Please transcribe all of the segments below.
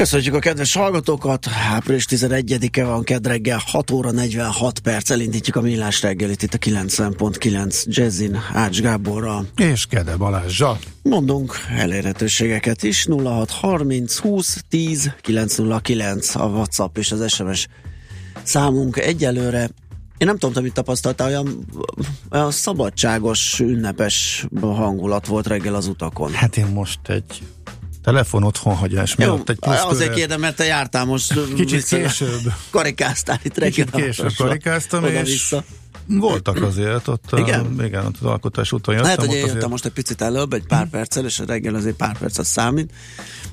Köszönjük a kedves hallgatókat! Április 11-e van, kedd reggel 6 óra 46 perc, elindítjuk a millás reggelit itt a 90.9 Jazzin Ács Gáborral. És Kede Balázsa. Mondunk elérhetőségeket is, 0630 20 10 909 a WhatsApp és az SMS számunk egyelőre. Én nem tudom, te mit tapasztaltál, olyan, olyan szabadságos, ünnepes hangulat volt reggel az utakon. Hát én most egy telefon otthonhagyás miatt egy plusz azért kérdem, mert te jártál most. Kicsit később. Karikáztál itt reggel. Kicsit később karikáztam, és Oda-vissza. voltak azért ott, Igen? A, igen, ott az alkotás után jöttem. Lehet, hogy én jöttem azért- most egy picit előbb, egy pár perccel, és a reggel azért pár perc az számít.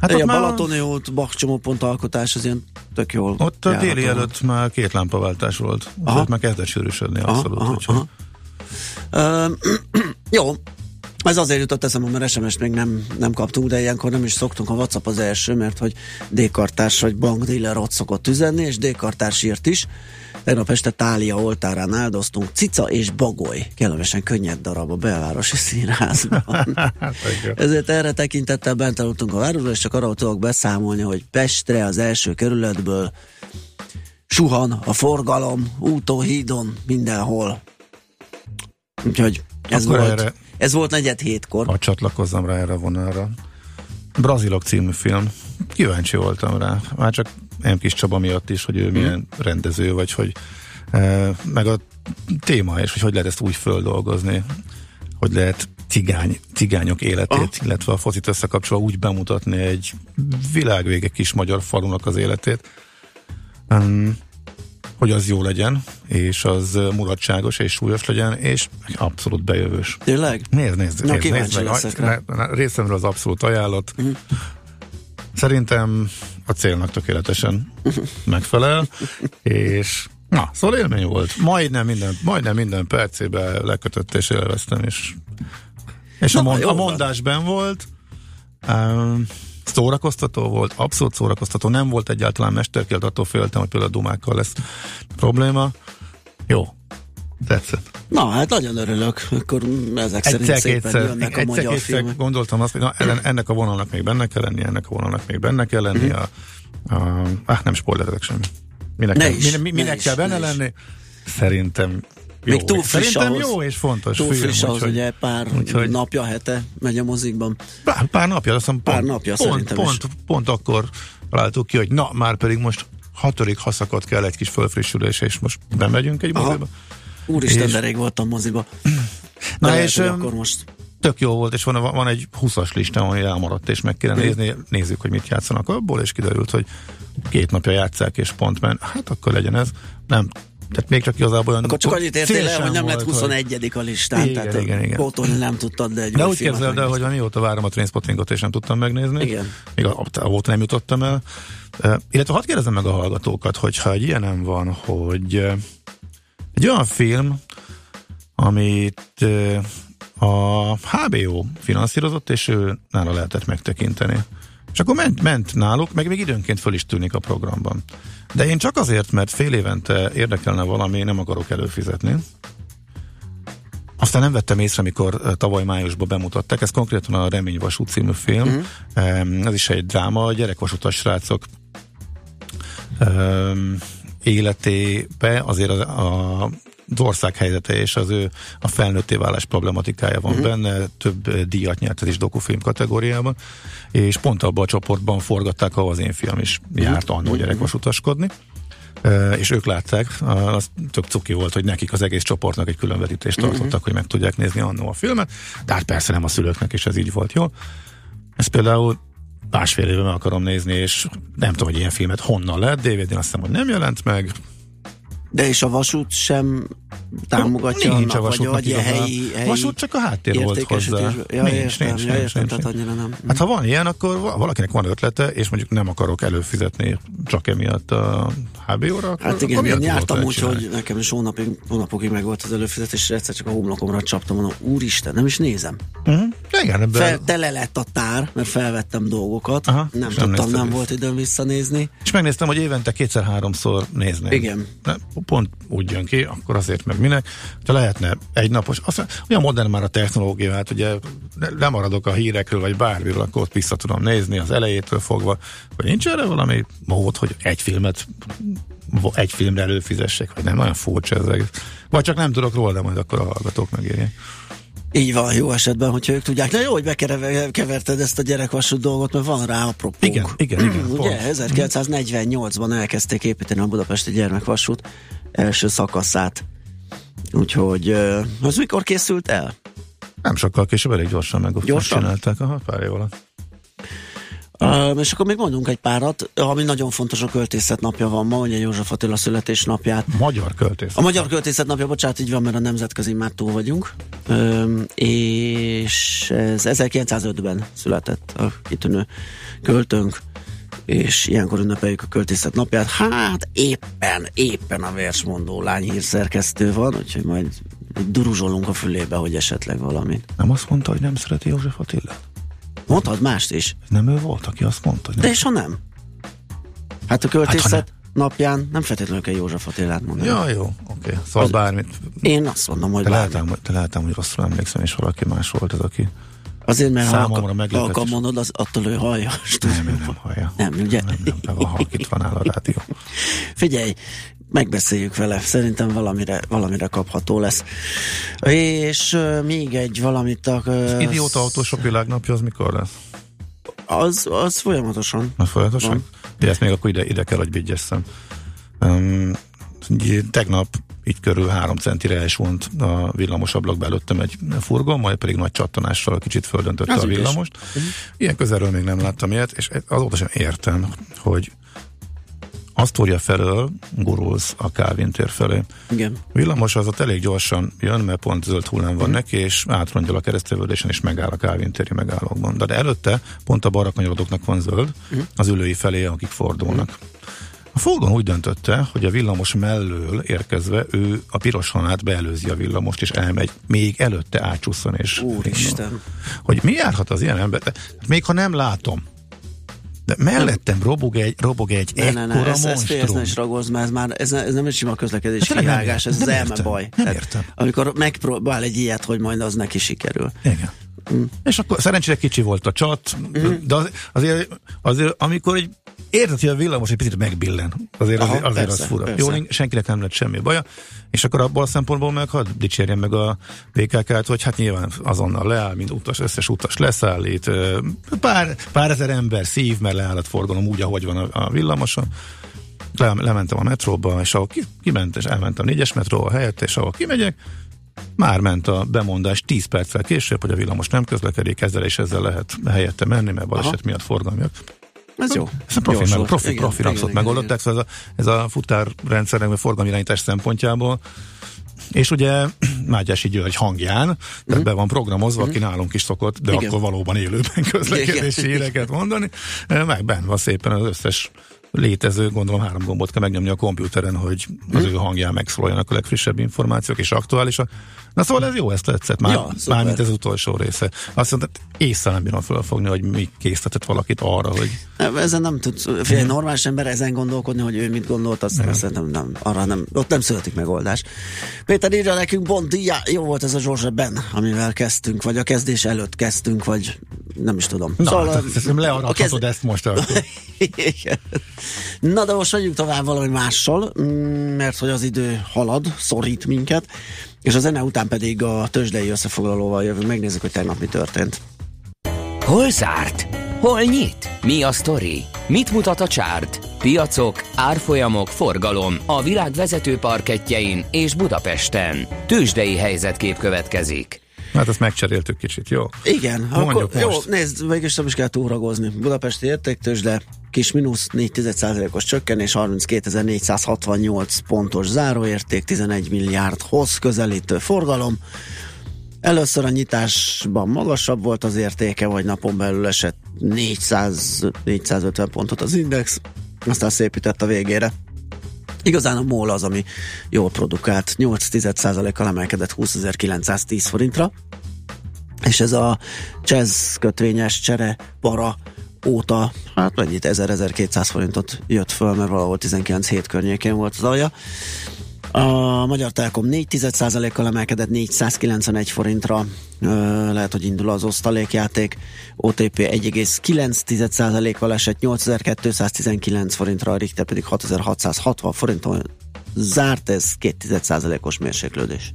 Hát ott a már- Balatoni út, Bach csomópont alkotás, az ilyen tök jól Ott a déli előtt már két lámpaváltás volt. Aha. Már kezdett sűrűsödni Aha, abszolút. aha, úgyhogy- aha. Ö, jó, ez azért jutott eszembe, mert SMS-t még nem, nem kaptunk, de ilyenkor nem is szoktunk. A WhatsApp az első, mert hogy D-kartárs vagy bankdíler ott szokott üzenni, és D-kartárs írt is. Tegnap este Tália oltárán áldoztunk cica és bagoly. Kellemesen könnyed darab a belvárosi színházban. Hát. Ezért erre tekintettel bent aludtunk a városban, és csak arról tudok beszámolni, hogy Pestre az első kerületből suhan a forgalom, úton, hídon, mindenhol. Úgyhogy ez Akkor volt, erre- ez volt negyed hétkor. Ha csatlakozzam rá erre a vonalra. Brazilok című film. Kíváncsi voltam rá. Már csak M. Kis Csaba miatt is, hogy ő milyen rendező, vagy hogy e, meg a téma is, hogy hogy lehet ezt úgy földolgozni, hogy lehet cigány, cigányok életét, Aha. illetve a focit összekapcsolva úgy bemutatni egy világvége kis magyar falunak az életét, um, hogy az jó legyen, és az mulatságos és súlyos legyen, és abszolút bejövős. Tényleg? Nézd, nézd, Na, nézd, nézd meg. rá. Részemről az abszolút ajánlott. Mhm. Szerintem a célnak tökéletesen megfelel, és na, szóval élmény volt. Majdnem minden, majdnem minden percében lekötött és élveztem, és, és a, Na, mond, jó a van. mondásban volt. Um, szórakoztató volt, abszolút szórakoztató, nem volt egyáltalán mesterkélt, attól féltem, hogy például a dumákkal lesz probléma. Jó, tetszett. Na, hát nagyon örülök. Akkor ezek szerint szépen Egyszer-kétszer jönnek a magyar egyszer, filmek. gondoltam azt, hogy na, ennek a vonalnak még benne kell lennie, ennek a vonalnak még benne kell lennie. Mhm. A, a, ah, nem spoilerezek semmi. Minek, Ne kell, is, minek, ne minek is, kell benne ne is. lenni? Szerintem jó. Még túl friss Szerintem ahhoz. jó és fontos Túl film. friss ahhoz, úgyhogy- ugye pár úgyhogy- napja, hete megy a mozikban. Pár, pár napja, azt hiszem, Pár pont, napja pont, szerintem is. pont, pont akkor találtuk ki, hogy na, már pedig most hatodik haszakot kell egy kis fölfrissülés, és most bemegyünk egy Aha. moziba. Úristen, És- de rég voltam moziba. Na, lehet, és, öm, akkor most tök jó volt, és van, van egy 20-as listám, ami elmaradt, és meg kéne nézni, nézzük, hogy mit játszanak abból, és kiderült, hogy két napja játszák, és pont men, hát akkor legyen ez. Nem, tehát még csak igazából olyan... Akkor csak annyit értél el, hogy nem lett volt, 21 a listán, Igen, tehát igen, igen. pótolni nem tudtad, de egy De úgy képzeld el, hogy mióta várom a Trainspottingot, és nem tudtam megnézni. Igen. Még a, óta nem jutottam el. Uh, illetve hadd kérdezem meg a hallgatókat, hogyha egy ilyenem van, hogy uh, egy olyan film, amit uh, a HBO finanszírozott, és ő nála lehetett megtekinteni. És akkor ment, ment náluk, meg még időnként föl is tűnik a programban. De én csak azért, mert fél évente érdekelne valami, nem akarok előfizetni. Aztán nem vettem észre, amikor eh, tavaly májusban bemutatták, ez konkrétan a Reményvasút című film, mm. ez is egy dráma, a gyerekvasutas srácok életébe azért az, a, az ország helyzete és az ő a felnőtté válás problematikája van uh-huh. benne, több eh, díjat nyert ez is dokufilm kategóriában, és pont abban a csoportban forgatták, ahol az én fiam is uh-huh. járt annó gyerekvasutaskodni. Uh, és ők látták, uh, az tök cuki volt, hogy nekik az egész csoportnak egy különvetítést tartottak, uh-huh. hogy meg tudják nézni annó a filmet, de hát persze nem a szülőknek is ez így volt jó. Ez például másfél éve meg akarom nézni, és nem tudom, hogy ilyen filmet honnan lehet, DVD-n azt hiszem, hogy nem jelent meg, De és a vasút sem támogatja nincs annak, a vagy, vagy igazán. helyi, helyi Vasút csak a háttér volt hozzá. Ja, értem, ja, értem, annyira nem. Hát ha van ilyen, akkor va- valakinek van ötlete, és mondjuk nem akarok előfizetni csak emiatt a HBO-ra, akkor, Hát igen, én jártam úgy, hogy nekem is hónapig, hónapokig meg volt az előfizetés, és egyszer csak a homlokomra csaptam, mondom, úristen, nem is nézem. Uh-huh. Igen, ebben Fel, tele lett a tár, mert felvettem dolgokat, Aha, nem nem tudtam, nem vissza. volt időm visszanézni. És megnéztem, hogy évente kétszer-háromszor nézném. Igen. Pont úgy jön ki, akkor azért meg minek. Ha lehetne egy napos, aztán olyan modern már a technológia, hát ugye ne- lemaradok a hírekről, vagy bármiről, akkor ott vissza tudom nézni az elejétől fogva, hogy nincs erre valami mód, hogy egy filmet egy filmre előfizessek, vagy nem, nagyon furcsa ez. egész. Vagy csak nem tudok róla, de majd akkor a hallgatók megírják. Így van, jó esetben, hogyha ők tudják. Na jó, hogy bekeverted ezt a gyerekvasút dolgot, mert van rá apropónk. Igen, igen, igen. Ugye 1948-ban elkezdték építeni a Budapesti Gyermekvasút első szakaszát. Úgyhogy az mikor készült el? Nem sokkal később, elég gyorsan meg Gyorsan? csinálták, aha, pár év alatt. Uh, és akkor még mondunk egy párat, ami nagyon fontos, a költészet napja van ma, ugye József Attila születésnapját. Magyar költész. A Magyar Költészet napja, bocsánat, így van, mert a nemzetközi már túl vagyunk. Üm, és ez 1905-ben született a kitűnő költőnk, és ilyenkor ünnepeljük a költészet napját. Hát éppen, éppen a versmondó lány hírszerkesztő van, úgyhogy majd duruzsolunk a fülébe, hogy esetleg valamit. Nem azt mondta, hogy nem szereti József Attilát? Mondhatod mást is, nem ő volt, aki azt mondta, hogy de nem. és ha nem? Hát a költészet Hát, napján nem feltétlenül kell József Attilát mondani. Ja, jó, oké. Szóval Az- bármit. Én azt mondom, hogy Te bármi. lehetem, te lehetem, hogy rosszul emlékszem, és valaki más volt az, aki... Azért, mert Számomra ha halkan mondod, az attól ő hallja. Nem, ő nem hallja. Nem, ugye? Nem, nem, nem, van halkítva nála a rádió. Figyelj, megbeszéljük vele, szerintem valamire, valamire kapható lesz. És uh, még egy valamit a... Uh, Idióta autósok világnapja az mikor lesz? Az, az folyamatosan. Na folyamatosan? Van. Ja, ezt még akkor ide, ide kell, hogy vigyesszem. Um, tegnap így körül három centire elsvont a villamos ablakba előttem egy furgon, majd pedig nagy csattanással kicsit földöntötte Az a villamost. Ilyen közelről még nem láttam ilyet, és azóta sem értem, hogy Asztória felől gurulsz a Kálvin tér felé. Igen. Villamos az ott elég gyorsan jön, mert pont zöld hullám van neki, és átrongyol a keresztülődésen, és megáll a Kálvin téri megállókban. De, de előtte pont a balra kanyarodóknak van zöld, az ülői felé, akik fordulnak. A furgon úgy döntötte, hogy a villamos mellől érkezve ő a piroson át beelőzi a villamost, és elmegy, még előtte átcsusszon, és Úristen. hogy mi járhat az ilyen ember? Még ha nem látom, de mellettem robog egy, robog egy Ne, ne, ne, ekkora ez, ez fél, ez ne monstrum. is ragozz, mert ez már ez, ne- ez nem egy sima közlekedés Hát nem kihágás, ez értem, az nem elme baj. nem értem. Amikor megpróbál egy ilyet, hogy majd az neki sikerül. Igen. Mm. És akkor szerencsére kicsi volt a csat, mm. de az, azért, azért, amikor egy érted, hogy a villamos egy picit megbillen, azért, Aha, azért, azért persze, az fura. persze. Jó, senkinek nem lett semmi baja, és akkor abból a szempontból meg hadd dicsérjem meg a BKK-t, hogy hát nyilván azonnal leáll, mint utas, összes utas leszállít, pár, pár ezer ember szív, mert leáll a forgalom úgy, ahogy van a, a villamoson. Le, lementem a metróba, és ahol ki, kiment, és elmentem a négyes metróba helyett, és ahol kimegyek, már ment a bemondás 10 perccel később, hogy a villamos nem közlekedik, ezzel és ezzel lehet helyette menni, mert baleset Aha. miatt forgalmi. Ez jó. Ezt a profi, meg, profi, Igen, profi igen, igen, megoldották, szóval ez a, ez a futárrendszernek, vagy forgalmirányítás szempontjából. És ugye Mátyási György hangján, tehát be van programozva, aki nálunk is szokott, de Mhm. Igen. akkor valóban élőben közlekedési Igen. híreket mondani, meg benne van szépen az összes létező, gondolom három gombot kell megnyomni a komputeren, hogy az Mhm. ő hangján megszólaljanak a legfrissebb információk és aktuálisak. Na szóval ez jó, ezt tetszett, már, Ja, szuper. mármint ez az utolsó része. Azt mondta, észre nem bírom fölfogni, hogy mi késztetett valakit arra, hogy Nem, Ezen nem tudsz, fél normális ember ezen gondolkodni, hogy ő mit gondolt, azt nem. szerintem nem, arra nem, ott nem születik megoldás. Péter írja nekünk, já, jó volt ez a Zsorzsa Ben, amivel kezdtünk, vagy a kezdés előtt kezdtünk, vagy nem is tudom. Na, Szóval hát, a- szerintem learadhatod kezd- ezt most. Akkor. Igen. Na de most megyünk tovább valami mással, mm, mert hogy az idő halad, szorít minket, és a zene után pedig a tőzsdei összefoglalóval jövünk, megnézzük, hogy tegnap mi történt. Hol zárt? Hol nyit? Mi a sztori? Mit mutat a csárt? Piacok, árfolyamok, forgalom a világ vezető parketjein és Budapesten. Tőzsdei helyzetkép következik. Hát ezt megcseréltük kicsit, jó? Igen, Mondjuk akkor, jó, most. nézd, mégis nem is kell túragozni. Budapesti értéktős, de kis mínusz 4,1%-os csökkenés, 32.468 pontos záróérték, 11 milliárdhoz közelítő forgalom. Először a nyitásban magasabb volt az értéke, vagy napon belül esett 400, 450 pontot az index, aztán szépített a végére. Igazán a MOL az, ami jól produkált, 8,1%-kal emelkedett 20.910 forintra, és ez a jazz kötvényes csere para óta, hát mennyit, 1000-1200 forintot jött föl, mert valahol 19 hét környékén volt az alja. A Magyar Telekom 4,1%-kal emelkedett 491 forintra, lehet, hogy indul az osztalékjáték. OTP 1,9%-kal esett 8219 forintra, a Richter pedig 6660 forinton zárt, ez 2,1%-os mérséklődés.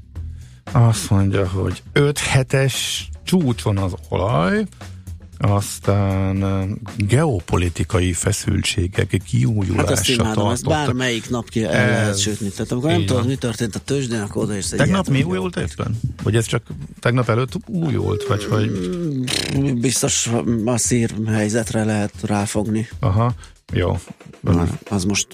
Azt mondja, hogy 5 hetes csúcson az olaj, aztán geopolitikai feszültségek Hát ezt kiújulása imádom, ezt tartottak. bármelyik nap ki el lehet sütni. Tehát amikor nem tudod, mi történt a tőzsdén, akkor oda is Tegnap mi újult éppen? Vagy ez csak tegnap előtt újult? Vagy hogy... hogy Biztos a szír helyzetre lehet ráfogni. Aha, jó. Na, az most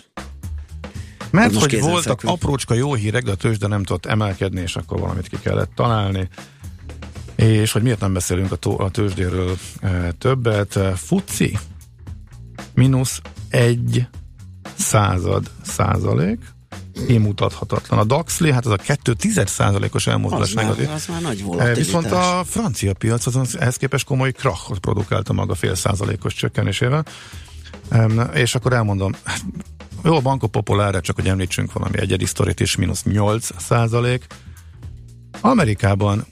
Mert hogy voltak kézenfekvő. aprócska jó hírek, de a tőzsde nem tudott emelkedni, és akkor valamit ki kellett találni. És hogy miért nem beszélünk a, tó- a tőzsdéről e, többet. Fuci mínusz egy század százalék, kimutathatatlan. A Daxli, hát az a 2 tized százalékos elmozdulás negatív. az már nagy E, volatilitás. Viszont a francia piac azon ehhez képest komoly krachot produkálta maga fél százalékos csökkenésével. És akkor elmondom, jó, a Banco Populára, csak hogy említsünk valami egyedi sztorit is, mínusz 8 százalék. Amerikában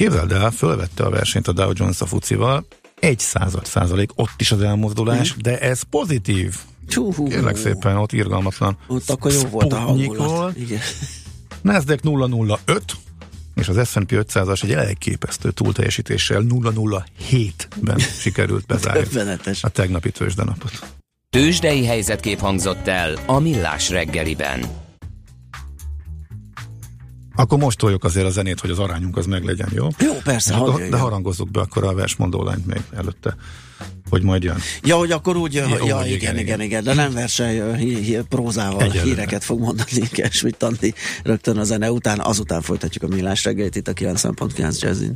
képzeld el, fölvette a versenyt a Dow Jones a fucival, egy század százalék, ott is az elmozdulás, de ez pozitív. Hú, hú, Kérlek szépen, ott irgalmatlan. Ott akkor jó volt a hangulat. Igen. Nasdaq 005, és az S&P 500-as egy elképesztő túlteljesítéssel 007-ben sikerült bezárni a tegnapi tőzsdenapot. Tőzsdei helyzetkép hangzott el a Millás reggeliben. Akkor most toljuk azért a zenét, hogy az arányunk az meglegyen, jó? Jó, persze, hadd de, harangozzuk be akkor a versmondó lányt még előtte, hogy majd jön. Ja, hogy akkor úgy, ja, Jó, ja hogy igen, igen, igen, igen, igen, de nem verseny, hí, hí, prózával Egyelőre. híreket fog mondani Kesmit Andi rögtön a zene után, azután folytatjuk a millás reggelit itt a 90.9 Jazzin.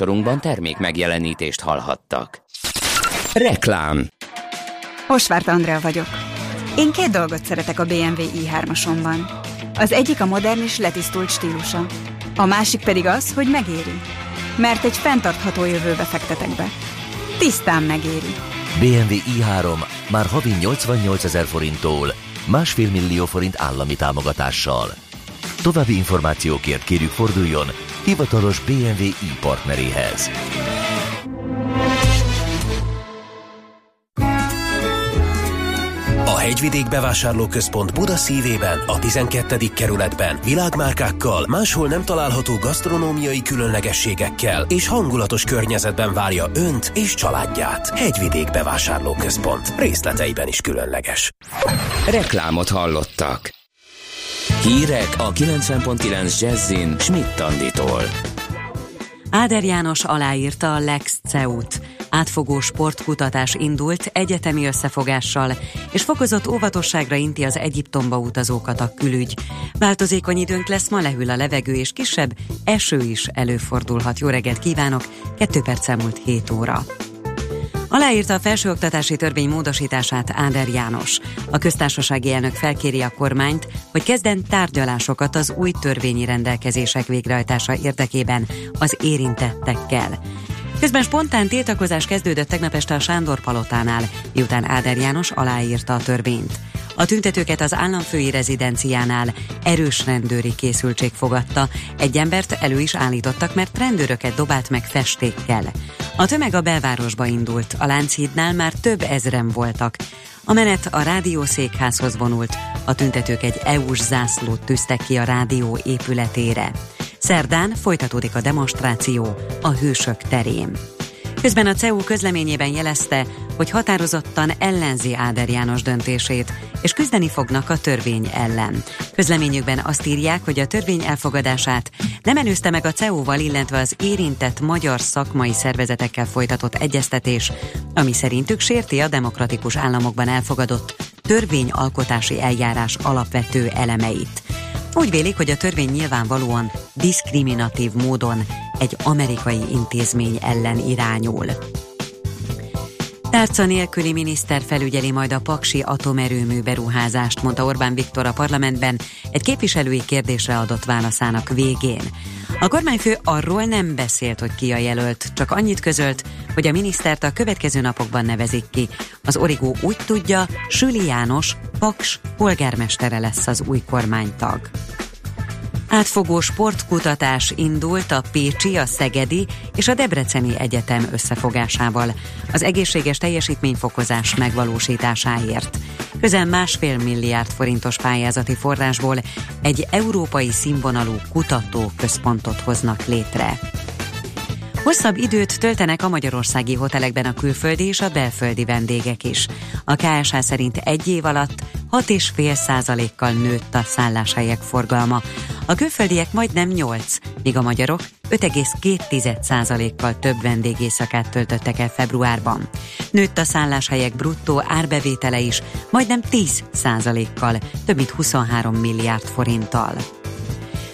Műsorunkban termék megjelenítést hallhattak. Reklám Osvárt Andrea vagyok. Én két dolgot szeretek a BMW i3-asomban. Az egyik a modern és letisztult stílusa. A másik pedig az, hogy megéri. Mert egy fenntartható jövőbe fektetek be. Tisztán megéri. BMW i3 már havi 88 ezer forinttól, másfél millió forint állami támogatással. További információkért kérjük forduljon hivatalos BMW i partneréhez. A Hegyvidék Bevásárlóközpont Buda szívében, a 12. kerületben világmárkákkal, máshol nem található gasztronómiai különlegességekkel és hangulatos környezetben várja Önt és családját. Hegyvidék Bevásárlóközpont. Részleteiben is különleges. Reklámot hallottak. Hírek a 90.9 Jazzin Schmidt Anditól. Áder János aláírta a Lex CEUT. Átfogó sportkutatás indult egyetemi összefogással, és fokozott óvatosságra inti az Egyiptomba utazókat a külügy. Változékony időnk lesz, ma lehűl a levegő, és kisebb eső is előfordulhat. Jó reggelt kívánok! 2 perc elmúlt 7 óra. Aláírta a felsőoktatási törvény módosítását Áder János. A köztársasági elnök felkéri a kormányt, hogy kezden tárgyalásokat az új törvényi rendelkezések végrehajtása érdekében az érintettekkel. Közben spontán tiltakozás kezdődött tegnap este a Sándor Palotánál, miután Áder János aláírta a törvényt. A tüntetőket az államfői rezidenciánál erős rendőri készültség fogadta. Egy embert elő is állítottak, mert rendőröket dobált meg festékkel. A tömeg a belvárosba indult, a Lánchídnál már több ezren voltak. A menet a rádiószékházhoz vonult, a tüntetők egy EU-s zászlót tűztek ki a rádió épületére. Szerdán folytatódik a demonstráció a Hősök terén. Közben a CEU közleményében jelezte, hogy határozottan ellenzi Áder János döntését, és küzdeni fognak a törvény ellen. Közleményükben azt írják, hogy a törvény elfogadását nem előzte meg a CEU-val, illetve az érintett magyar szakmai szervezetekkel folytatott egyeztetés, ami szerintük sérti a demokratikus államokban elfogadott törvényalkotási eljárás alapvető elemeit. Úgy vélik, hogy a törvény nyilvánvalóan diszkriminatív módon egy amerikai intézmény ellen irányul. Tárca nélküli miniszter felügyeli majd a Paksi atomerőmű beruházást, mondta Orbán Viktor a parlamentben egy képviselői kérdésre adott válaszának végén. A kormányfő arról nem beszélt, hogy ki a jelölt, csak annyit közölt, hogy a minisztert a következő napokban nevezik ki. Az Origó úgy tudja, Süli János, Paks polgármestere lesz az új kormánytag. Átfogó sportkutatás indult a Pécsi, a Szegedi és a Debreceni Egyetem összefogásával az egészséges teljesítményfokozás megvalósításáért. Közel másfél milliárd forintos pályázati forrásból egy európai színvonalú kutatóközpontot hoznak létre. Hosszabb időt töltenek a magyarországi hotelekben a külföldi és a belföldi vendégek is. A KSH szerint egy év alatt 6,5 százalékkal nőtt a szálláshelyek forgalma. A külföldiek majdnem 8, míg a magyarok 5,2 százalékkal több vendégészakát töltöttek el februárban. Nőtt a szálláshelyek bruttó árbevétele is majdnem 10 százalékkal, több mint 23 milliárd forinttal.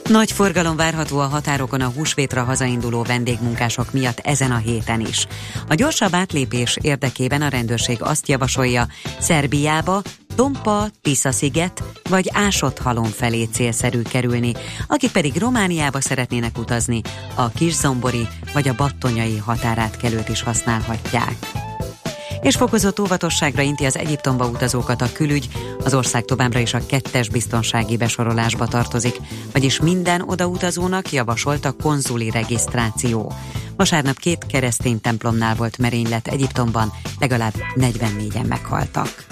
Nagy forgalom várható a határokon a húsvétra hazainduló vendégmunkások miatt ezen a héten is. A gyorsabb átlépés érdekében a rendőrség azt javasolja, Szerbiába, Tompa, Tisza-sziget vagy Ásott halom felé célszerű kerülni, akik pedig Romániába szeretnének utazni, a Kiszombori vagy a Battonyai határátkelőt is használhatják és fokozott óvatosságra inti az Egyiptomba utazókat a külügy, az ország továbbra is a kettes biztonsági besorolásba tartozik, vagyis minden odautazónak javasolt a konzuli regisztráció. Vasárnap két keresztény templomnál volt merénylet Egyiptomban, legalább 44-en meghaltak.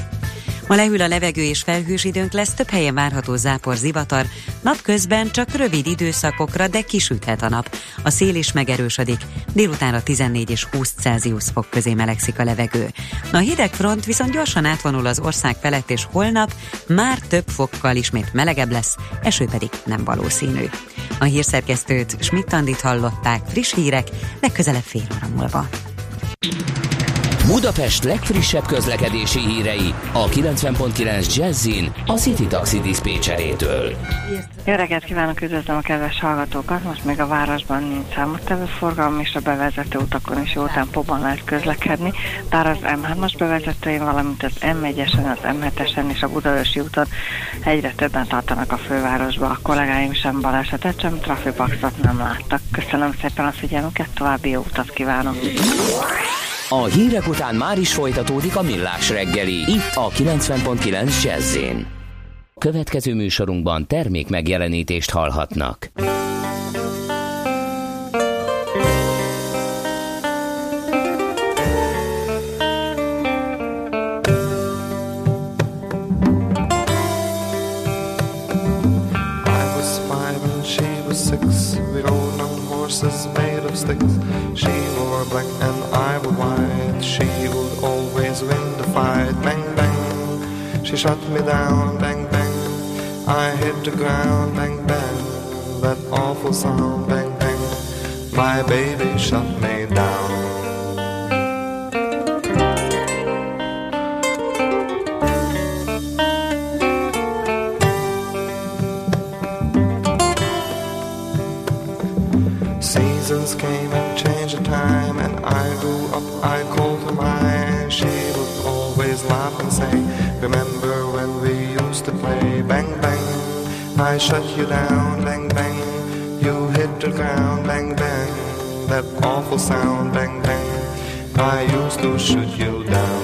Ma lehűl a levegő és felhős időnk lesz, több helyen várható zápor zivatar, napközben csak rövid időszakokra, de kisüthet a nap. A szél is megerősödik, délutánra 14 és 20 Celsius fok közé melegszik a levegő. A hideg front viszont gyorsan átvonul az ország felett, és holnap már több fokkal ismét melegebb lesz, eső pedig nem valószínű. A hírszerkesztőt Schmidt-Tandit hallották, friss hírek, legközelebb fél óra múlva. Budapest legfrissebb közlekedési hírei a 90.9 Jazzin a City Taxi Dispécsejétől. Jó reggelt kívánok, üdvözlöm a kedves hallgatókat! Most még a városban nincs számottevő forgalom, és a bevezető utakon is jó tempóban lehet közlekedni, bár az M3-as bevezetőjén, valamint az M1-esen, az M7-esen és a Budaörsi úton egyre többen tartanak a fővárosba. A kollégáim sem balesetet, sem trafipaxot nem láttak. Köszönöm szépen a figyelmüket, további jó utat kívánok! A hírek után már is folytatódik a millás reggeli, itt a 90.9 jazz Következő műsorunkban termék megjelenítést hallhatnak. Six. We rode on horses made of sticks. She wore black and. She would always win the fight. Bang bang, she shot me down. Bang bang, I hit the ground. Bang bang, that awful sound. Bang bang, my baby shot me down. Seasons came I called her mine. She would always laugh and say, "Remember when we used to play? Bang bang, I shut you down. Bang bang, you hit the ground. Bang bang, that awful sound. Bang bang, I used to shoot you down."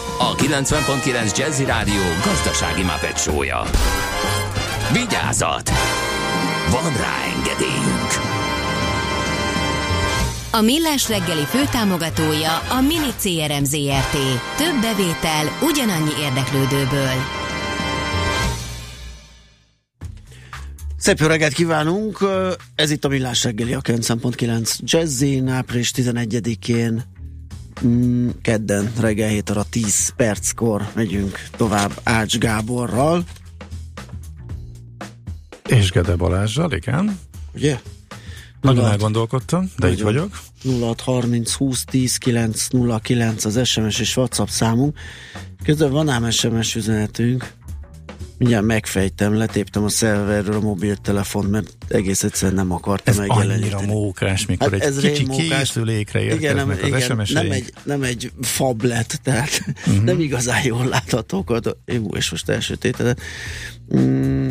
a 90.9 Jazzy Rádió gazdasági mapetsója. Vigyázat! Van rá engedélyünk! A Millás reggeli főtámogatója a Mini CRM Zrt. Több bevétel ugyanannyi érdeklődőből. Szép jó reggelt kívánunk! Ez itt a Millás reggeli, a 9.9 Jazzin, április 11-én mm, kedden reggel 7 óra 10 perckor megyünk tovább Ács Gáborral. És Gede Balázsral, igen. Ugye? Nagyon Nulla- elgondolkodtam, de Nagyon. vagyok. 0630 20 10 9 09 az SMS és WhatsApp számunk. Közben van ám SMS üzenetünk. Mindjárt megfejtem, letéptem a szerverről a mobiltelefon, mert egész egyszerűen nem akartam Ez annyira megjeleníteni. mókás, mikor Hát egy ez kicsi rémmókás. készülékre Igen, nem, az igen, sms nem, egy, nem egy fablet, tehát uh-huh. nem igazán jól láthatók. és most elsötétedett. Mm,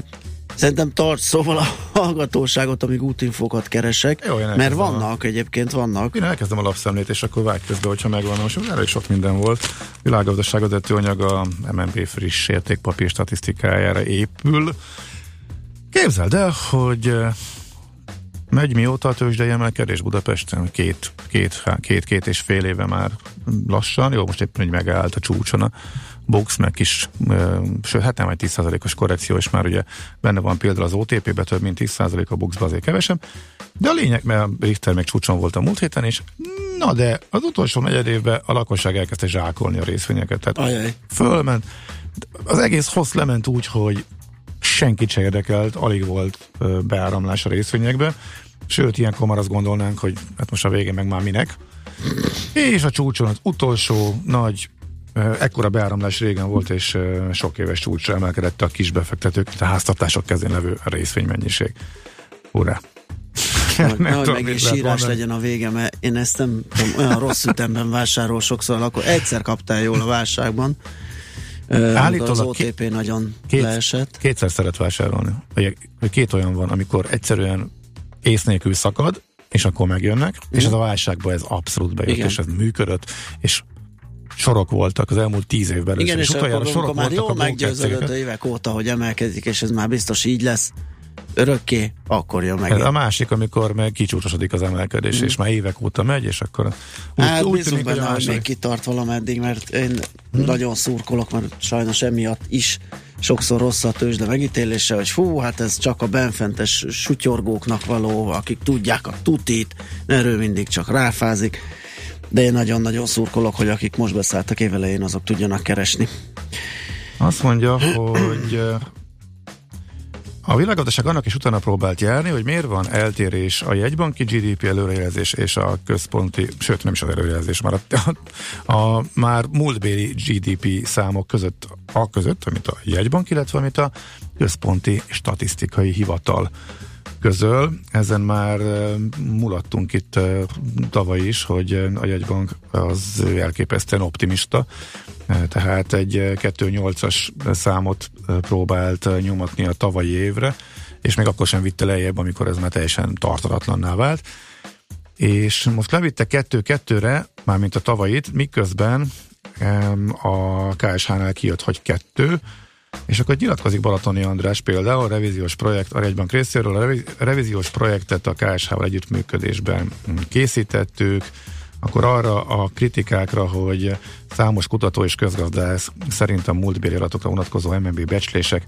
szerintem tarts szóval a hallgatóságot, amíg útinfokat keresek, Jó, mert elkezdem a- vannak, egyébként vannak. Én elkezdem a lapszemlét, és akkor vágy közbe, hogyha megvan. Most elég sok minden volt. Világgazdaság vezető anyag a MNB friss értékpapír statisztikájára épül. Képzeld el, hogy megy mióta a tőzsdei emelkedés Budapesten? Két, két, két, két és fél éve már lassan. Jó, most éppen hogy megállt a csúcson a Bux, meg is, sőt, hát nem egy 10%-os korrekció, és már ugye benne van például az OTP-be több mint 10% a Buxba azért kevesebb, de a lényeg, mert Richter még csúcson volt a múlt héten, és na de az utolsó negyed évben a lakosság elkezdte zsákolni a részvényeket, tehát Ajaj. fölment, az egész hossz lement úgy, hogy senkit se érdekelt, alig volt beáramlás a részvényekbe, sőt, ilyenkor már azt gondolnánk, hogy hát most a végén meg már minek. És a csúcson az utolsó nagy ekkora beáramlás régen volt, és sok éves csúcsra emelkedett a kis befektetők, a háztartások kezén levő részvénymennyiség. Urá! Nehogy Nem nehogy tudom, meg is mit lehet sírás legyen a vége, mert én ezt nem tudom, olyan rossz ütemben vásárol sokszor, akkor egyszer kaptál jól a válságban. Állítólag az OTP nagyon Két, leesett. kétszer szeret vásárolni. Két olyan van, amikor egyszerűen ész nélkül szakad, és akkor megjönnek, és ez a válságban ez abszolút bejött, Igen. és ez működött, és sorok voltak az elmúlt tíz évben. Igen, és, akkor, utoljára amikor sorok már jól meggyőződött évek óta, hogy emelkedik, és ez már biztos így lesz, örökké, akkor jön meg. Ez a másik, amikor meg kicsúcsosodik az emelkedés, Mm. és már évek óta megy, és akkor úgy, Hát úgy tűnik, benne, hogy még kitart valameddig, mert én nagyon szurkolok, mert sajnos emiatt is sokszor rossz a tőzsde megítélése, hogy fú, hát ez csak a benfentes sutyorgóknak való, akik tudják a tutit, erről mindig csak ráfázik. De én nagyon-nagyon szurkolok, hogy akik most beszálltak évelején, azok tudjanak keresni. Azt mondja, hogy a világgazdaság annak is utána próbált járni, hogy miért van eltérés a jegybanki GDP előrejelzés és a központi, sőt nem is az előrejelzés, már a, a, a már múltbéli GDP számok között, a között, amit a jegybank, illetve amit a központi statisztikai hivatal közöl. Ezen már mulattunk itt tavaly is, hogy a jegybank az elképesztően optimista, tehát egy ö, 2.8-as számot próbált nyomatni a tavalyi évre, és még akkor sem vitte lejjebb, amikor ez már teljesen tartalatlanná vált. És most levitte 2-2-re, mármint a tavalyit, miközben a KSH-nál kijött, hogy kettő, és akkor nyilatkozik Balatoni András például a revíziós projekt a jegybank részéről. A revíziós projektet a KSH-val együttműködésben készítettük, akkor arra a kritikákra, hogy számos kutató és közgazdász szerint a múltbéli adatokra vonatkozó MNB becslések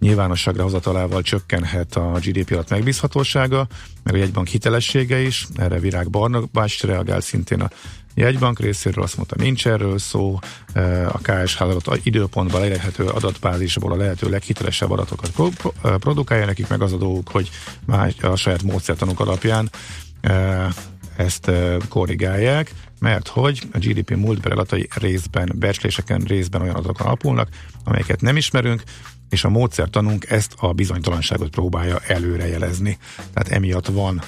nyilvánosságra hozatalával csökkenhet a GDP alatt megbízhatósága, meg a jegybank hitelessége is. Erre Virág Barnabás reagált szintén a jegybank részéről, azt mondta, nincs erről szó, e, a KSH adat időpontban elérhető adatbázisból a lehető leghitelesebb adatokat pro- produkálja nekik, meg az a dolguk, hogy más, a saját módszertanuk alapján e, ezt e, korrigálják, mert hogy a GDP múltbeli adatai részben, becsléseken részben olyan adatokon alapulnak, amelyeket nem ismerünk, és a módszertanunk ezt a bizonytalanságot próbálja előrejelezni. Tehát emiatt van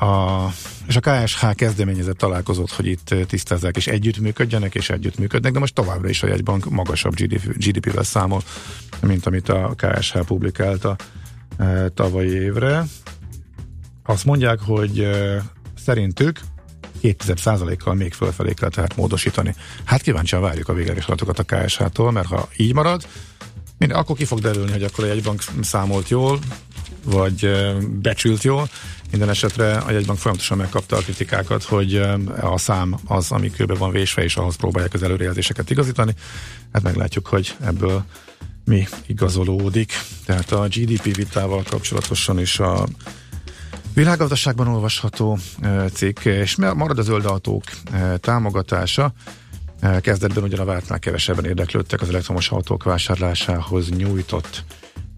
a, és a KSH kezdeményezett találkozót, hogy itt tisztázzák és együttműködjenek, és együttműködnek, de most továbbra is a jegybank magasabb GDP, GDP-vel számol, mint amit a KSH publikálta tavalyi évre. Azt mondják, hogy szerintük 2,1%-kal még fölfelé kell tehát módosítani. Hát kíváncsian várjuk a végleges a KSH-tól, mert ha így marad, minden, akkor ki fog derülni, hogy akkor a jegybank számolt jól, vagy becsült jól. Minden esetre a jegybank folyamatosan megkapta a kritikákat, hogy a szám az, ami kőbe van vésve, és ahhoz próbálják az előrejelzéseket igazítani. Hát meglátjuk, hogy ebből mi igazolódik. Tehát a GDP vitával kapcsolatosan is a világgazdaságban olvasható cikk, és marad a zöld autók e, támogatása. Kezdetben ugyan a vártnál kevesebben érdeklődtek az elektromos autók vásárlásához nyújtott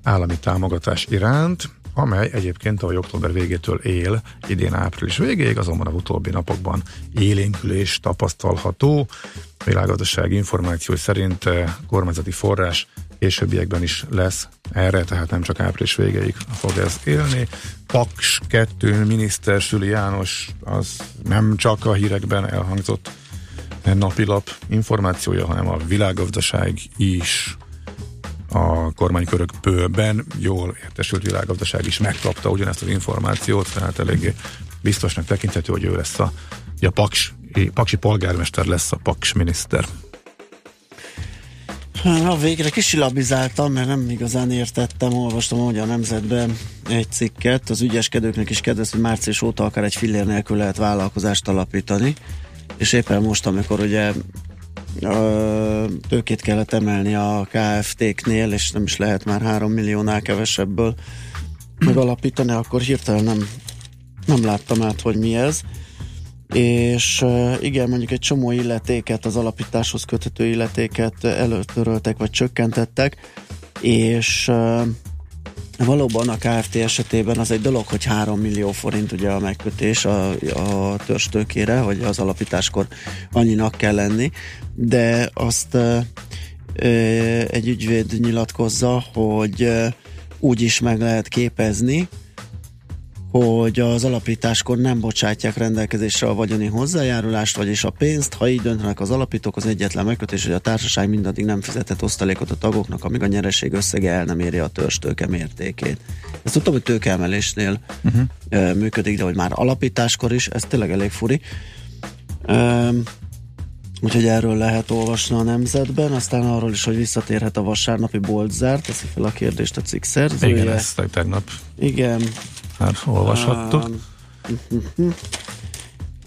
állami támogatás iránt, amely egyébként ahogy október végétől él, idén április végéig, azonban a utóbbi napokban élénkülés tapasztalható. A világgazdasági információ szerint eh, kormányzati forrás későbbiekben is lesz erre, tehát nem csak április végéig fog ez élni. Paks 2 miniszter Süli János az nem csak a hírekben elhangzott napilap információja, hanem a világgazdaság is a kormánykörökben jól értesült világgazdaság is megkapta ugyanezt az információt, tehát eléggé biztosnak tekinthető, hogy ő lesz a, a Paks, Paksi polgármester lesz a Paks miniszter. Na, végre kisilabizáltam, mert nem igazán értettem, olvastam hogy a nemzetben egy cikket, az ügyeskedőknek is kedves, hogy március óta akár egy fillér nélkül lehet vállalkozást alapítani, és éppen most, amikor ugye tőkét kellett emelni a KFT-knél, és nem is lehet már 3 milliónál kevesebből megalapítani, akkor hirtelen nem, nem láttam át, hogy mi ez. És igen, mondjuk egy csomó illetéket, az alapításhoz köthető illetéket előtöröltek, vagy csökkentettek, és valóban a KFT esetében az egy dolog, hogy 3 millió forint ugye a megkötés a, a törstőkére, hogy az alapításkor annyinak kell lenni, de azt egy ügyvéd nyilatkozza, hogy úgy is meg lehet képezni, hogy az alapításkor nem bocsátják rendelkezésre a vagyoni hozzájárulást, vagyis a pénzt, ha így döntenek az alapítók, az egyetlen megkötés, hogy a társaság mindaddig nem fizetett osztalékot a tagoknak, amíg a nyereség összege el nem éri a törstőke mértékét. Ezt tudtam, hogy tőkeemelésnél uh-huh. működik, de hogy már alapításkor is, ez tényleg elég furi. Um, Úgyhogy erről lehet olvasni a nemzetben, aztán arról is, hogy visszatérhet a vasárnapi boltzár, teszi fel a kérdést a cikk szerzője. Igen, ezt tegnap. Igen, már olvashattuk.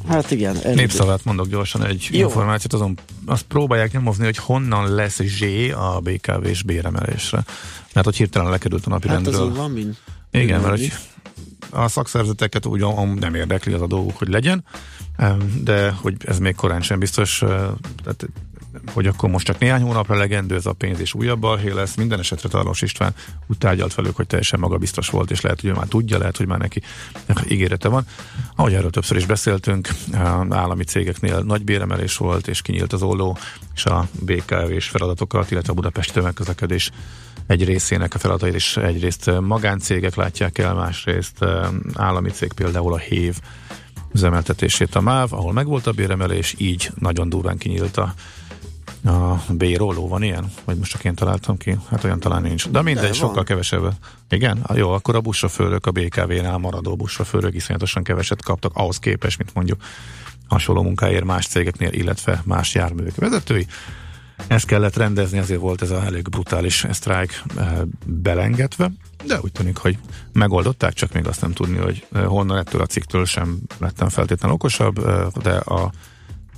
Hát igen. Népszavát mondok gyorsan egy Jó. információt, azon azt próbálják nyomozni, hogy honnan lesz zsé a BKV-s béremelésre. Mert hogy hirtelen lekerült a napi hát rendről. van mind. Igen, mert hogy a szakszervezeteket úgy nem érdekli az a dolguk, hogy legyen, de hogy ez még korán sem biztos, tehát hogy akkor most csak néhány hónapra legendő ez a pénz, és újabb balhé lesz. Minden esetre Talos István úgy tárgyalt velük, hogy teljesen magabiztos volt, és lehet, hogy ő már tudja, lehet, hogy már neki ígérete van. Ahogy erről többször is beszéltünk, állami cégeknél nagy béremelés volt, és kinyílt az olló, és a BKV és feladatokat, illetve a Budapesti tömegközlekedés egy részének a feladatait is egyrészt magáncégek látják el, másrészt állami cég például a HÉV üzemeltetését a MÁV, ahol megvolt a béremelés, így nagyon durván kinyílt a a B róló van ilyen? Vagy most csak én találtam ki? Hát olyan talán nincs. De mindegy, De sokkal kevesebb. Igen? Ah, jó, akkor a buszsofőrök, a BKV-nál maradó buszsofőrök iszonyatosan keveset kaptak ahhoz képest, mint mondjuk hasonló munkáért más cégeknél, illetve más járművek vezetői. Ezt kellett rendezni, azért volt ez a elég brutális sztrájk e, belengetve, de úgy tűnik, hogy megoldották, csak még azt nem tudni, hogy eh, honnan ettől a cikktől sem lettem feltétlenül okosabb, e, de a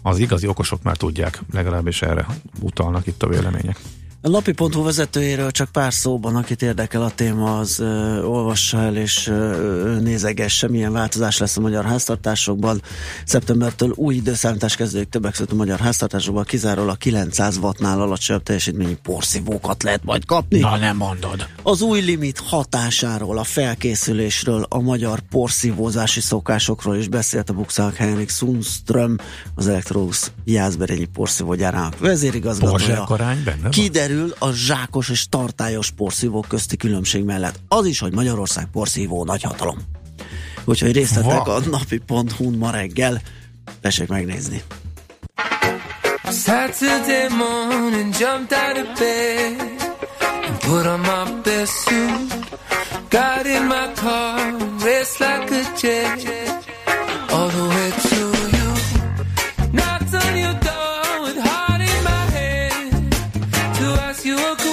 az igazi okosok már tudják, legalábbis erre utalnak itt a vélemények. A napi.hu vezetőjéről csak pár szóban, akit érdekel a téma, az ö, olvassa el és ö, nézegesse, milyen változás lesz a magyar háztartásokban. Szeptembertől új időszámítás kezdődik többek között a magyar háztartásokban, kizárólag 900 wattnál alacsonyabb teljesítményű porszívókat lehet majd kapni. Na nem mondod. Az új limit hatásáról, a felkészülésről, a magyar porszívózási szokásokról is beszélt a Buxák Henrik Sundström, az Electrolux Jászberényi porszívógyárának vezérigazgatója. benne Kiderül kiderül a zsákos és tartályos porszívók közti különbség mellett. Az is, hogy Magyarország porszívó nagyhatalom. Úgyhogy részletek a napi.hu ma reggel. Tessék megnézni. Saturday morning, jumped out of bed and put on my best suit. Got in my car, raced like a jet all the way you a question.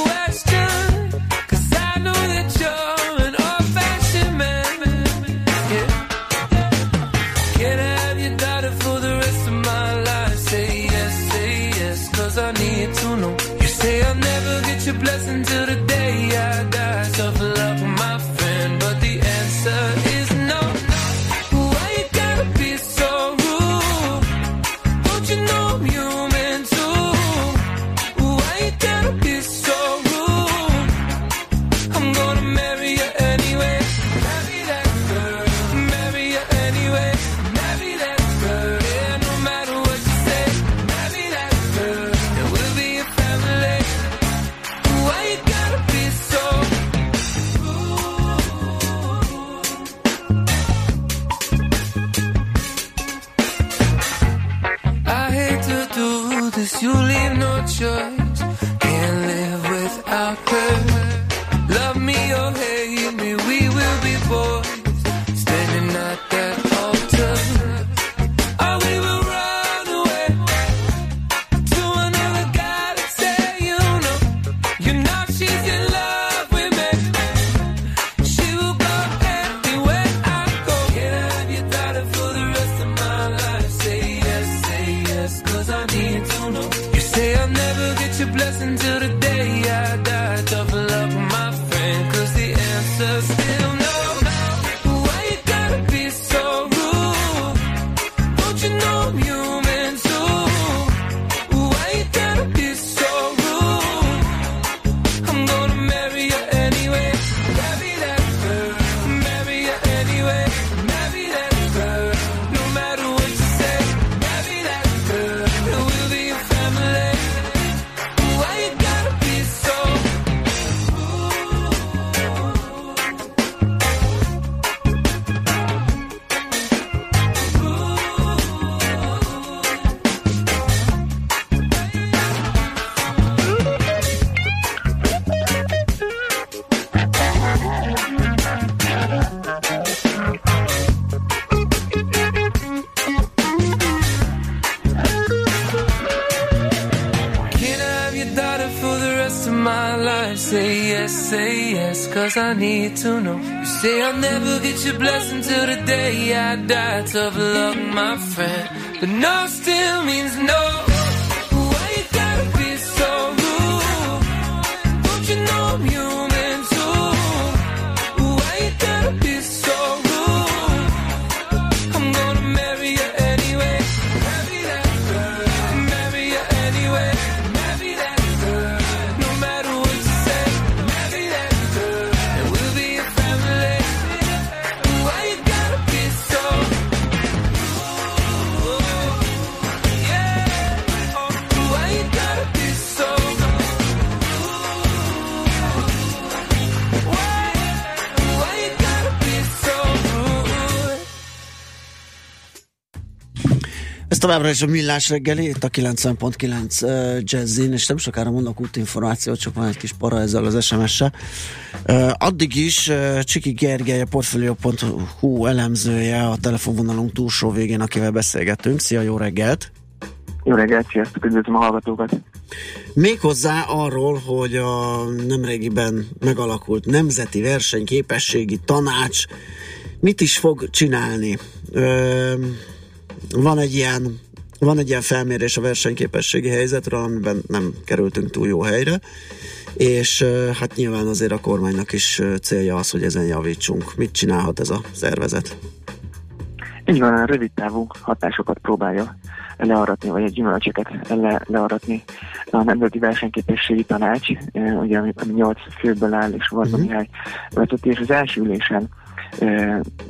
Cause I need to know. You say I'll never get your blessing till the day I die. Tough luck, my friend. But no still means no. Why you gotta be so rude? Don't you know I'm human továbbra is a millás reggeli, itt a 90.9 uh, Jazzin, és nem sokára mondok útinformációt, csak van egy kis para ezzel az SMS-sel. Uh, addig is uh, Csiki Gergely, a Portfolio.hu elemzője a telefonvonalunk túlsó végén, akivel beszélgetünk. Szia, jó reggelt! Jó reggelt, sziasztok, üdvözlöm a hallgatókat! Méghozzá arról, hogy a nemrégiben megalakult Nemzeti Versenyképességi Tanács mit is fog csinálni. Ö, van egy ilyen van egy ilyen felmérés a versenyképességi helyzetről, amiben nem kerültünk túl jó helyre, és hát nyilván azért a kormánynak is célja az, hogy ezen javítsunk. Mit csinálhat ez a szervezet? Így van, a rövid távú hatásokat próbálja learatni, vagy a gyümölcsöket le, learatni a Nemzeti Versenyképességi Tanács, ugye ami, ami 8 főből áll, és Varga uh-huh. Mihály vezeti, és az első ülésen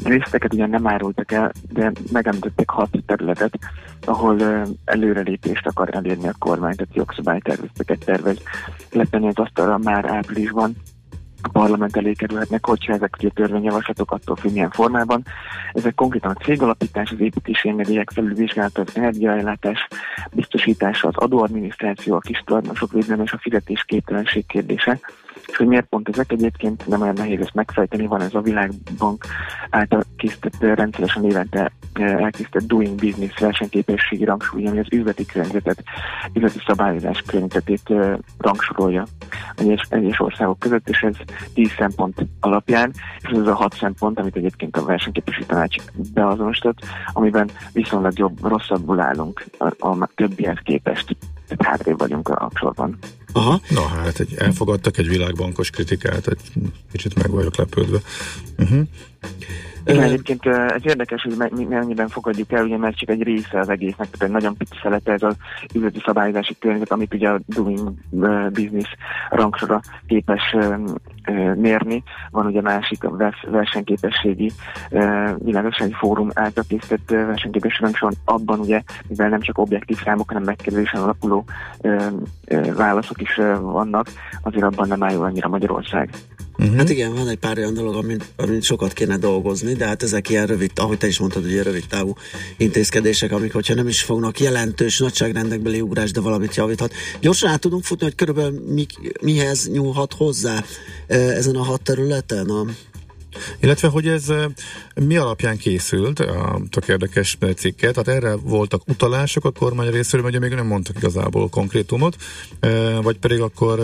részleteket ugyan nem árultak el, de megemlítettek hat területet, ahol előrelépést akar elérni a kormány, tehát jogszabálytervezeteket tervez letenni az asztalra már áprilisban a parlament elé kerülhetnek, hogyha ezek ugye törvényjavaslatok attól függ milyen formában. Ezek konkrétan a cégalapítás, az építési engedélyek felülvizsgálata, az energiaellátás biztosítása, az adóadminisztráció, a kis tulajdonosok védelme és a fizetésképtelenség kérdése. És hogy miért pont ezek egyébként nem olyan nehéz ezt megfejteni, van ez a Világbank által készített rendszeresen évente elkészített Doing Business versenyképességi rangsúly, ami az üzleti környezetet, üzleti szabályozás környezetét rangsorolja egyes, egyes országok között, és ez 10 szempont alapján, és ez a 6 szempont, amit egyébként a versenyképességi tanács beazonosított, amiben viszonylag jobb, rosszabbul állunk a, a többihez képest. Tehát hátrébb vagyunk a sorban. Aha. Na hát, egy, elfogadtak egy világbankos kritikát, egy kicsit meg vagyok lepődve. Uh-huh. Igen, egyébként ez érdekes, hogy mi mennyiben fogadjuk el, ugye mert csak egy része az egésznek, tehát egy nagyon pici szelete ez az üzleti szabályozási környezet, amit ugye a Doing Business rangsora képes mérni. Van ugye másik versenyképességi világossági fórum által készített versenyképességi rangsor, abban ugye, mivel nem csak objektív számok, hanem megkérdésen alapuló válaszok is vannak, azért abban nem áll annyira Magyarország. Uh-huh. Hát igen, van egy pár olyan dolog, amit, amit sokat kéne dolgozni, de hát ezek ilyen rövid, ahogy te is mondtad, ugye rövid távú intézkedések, amik, hogyha nem is fognak jelentős nagyságrendekbeli ugrás, de valamit javíthat. Gyorsan át tudunk futni, hogy körülbelül mi, mihez nyúlhat hozzá ezen a hat területen? A... Illetve, hogy ez mi alapján készült a tök érdekes cikket? Tehát erre voltak utalások a kormány részéről, vagy még nem mondtak igazából konkrétumot, vagy pedig akkor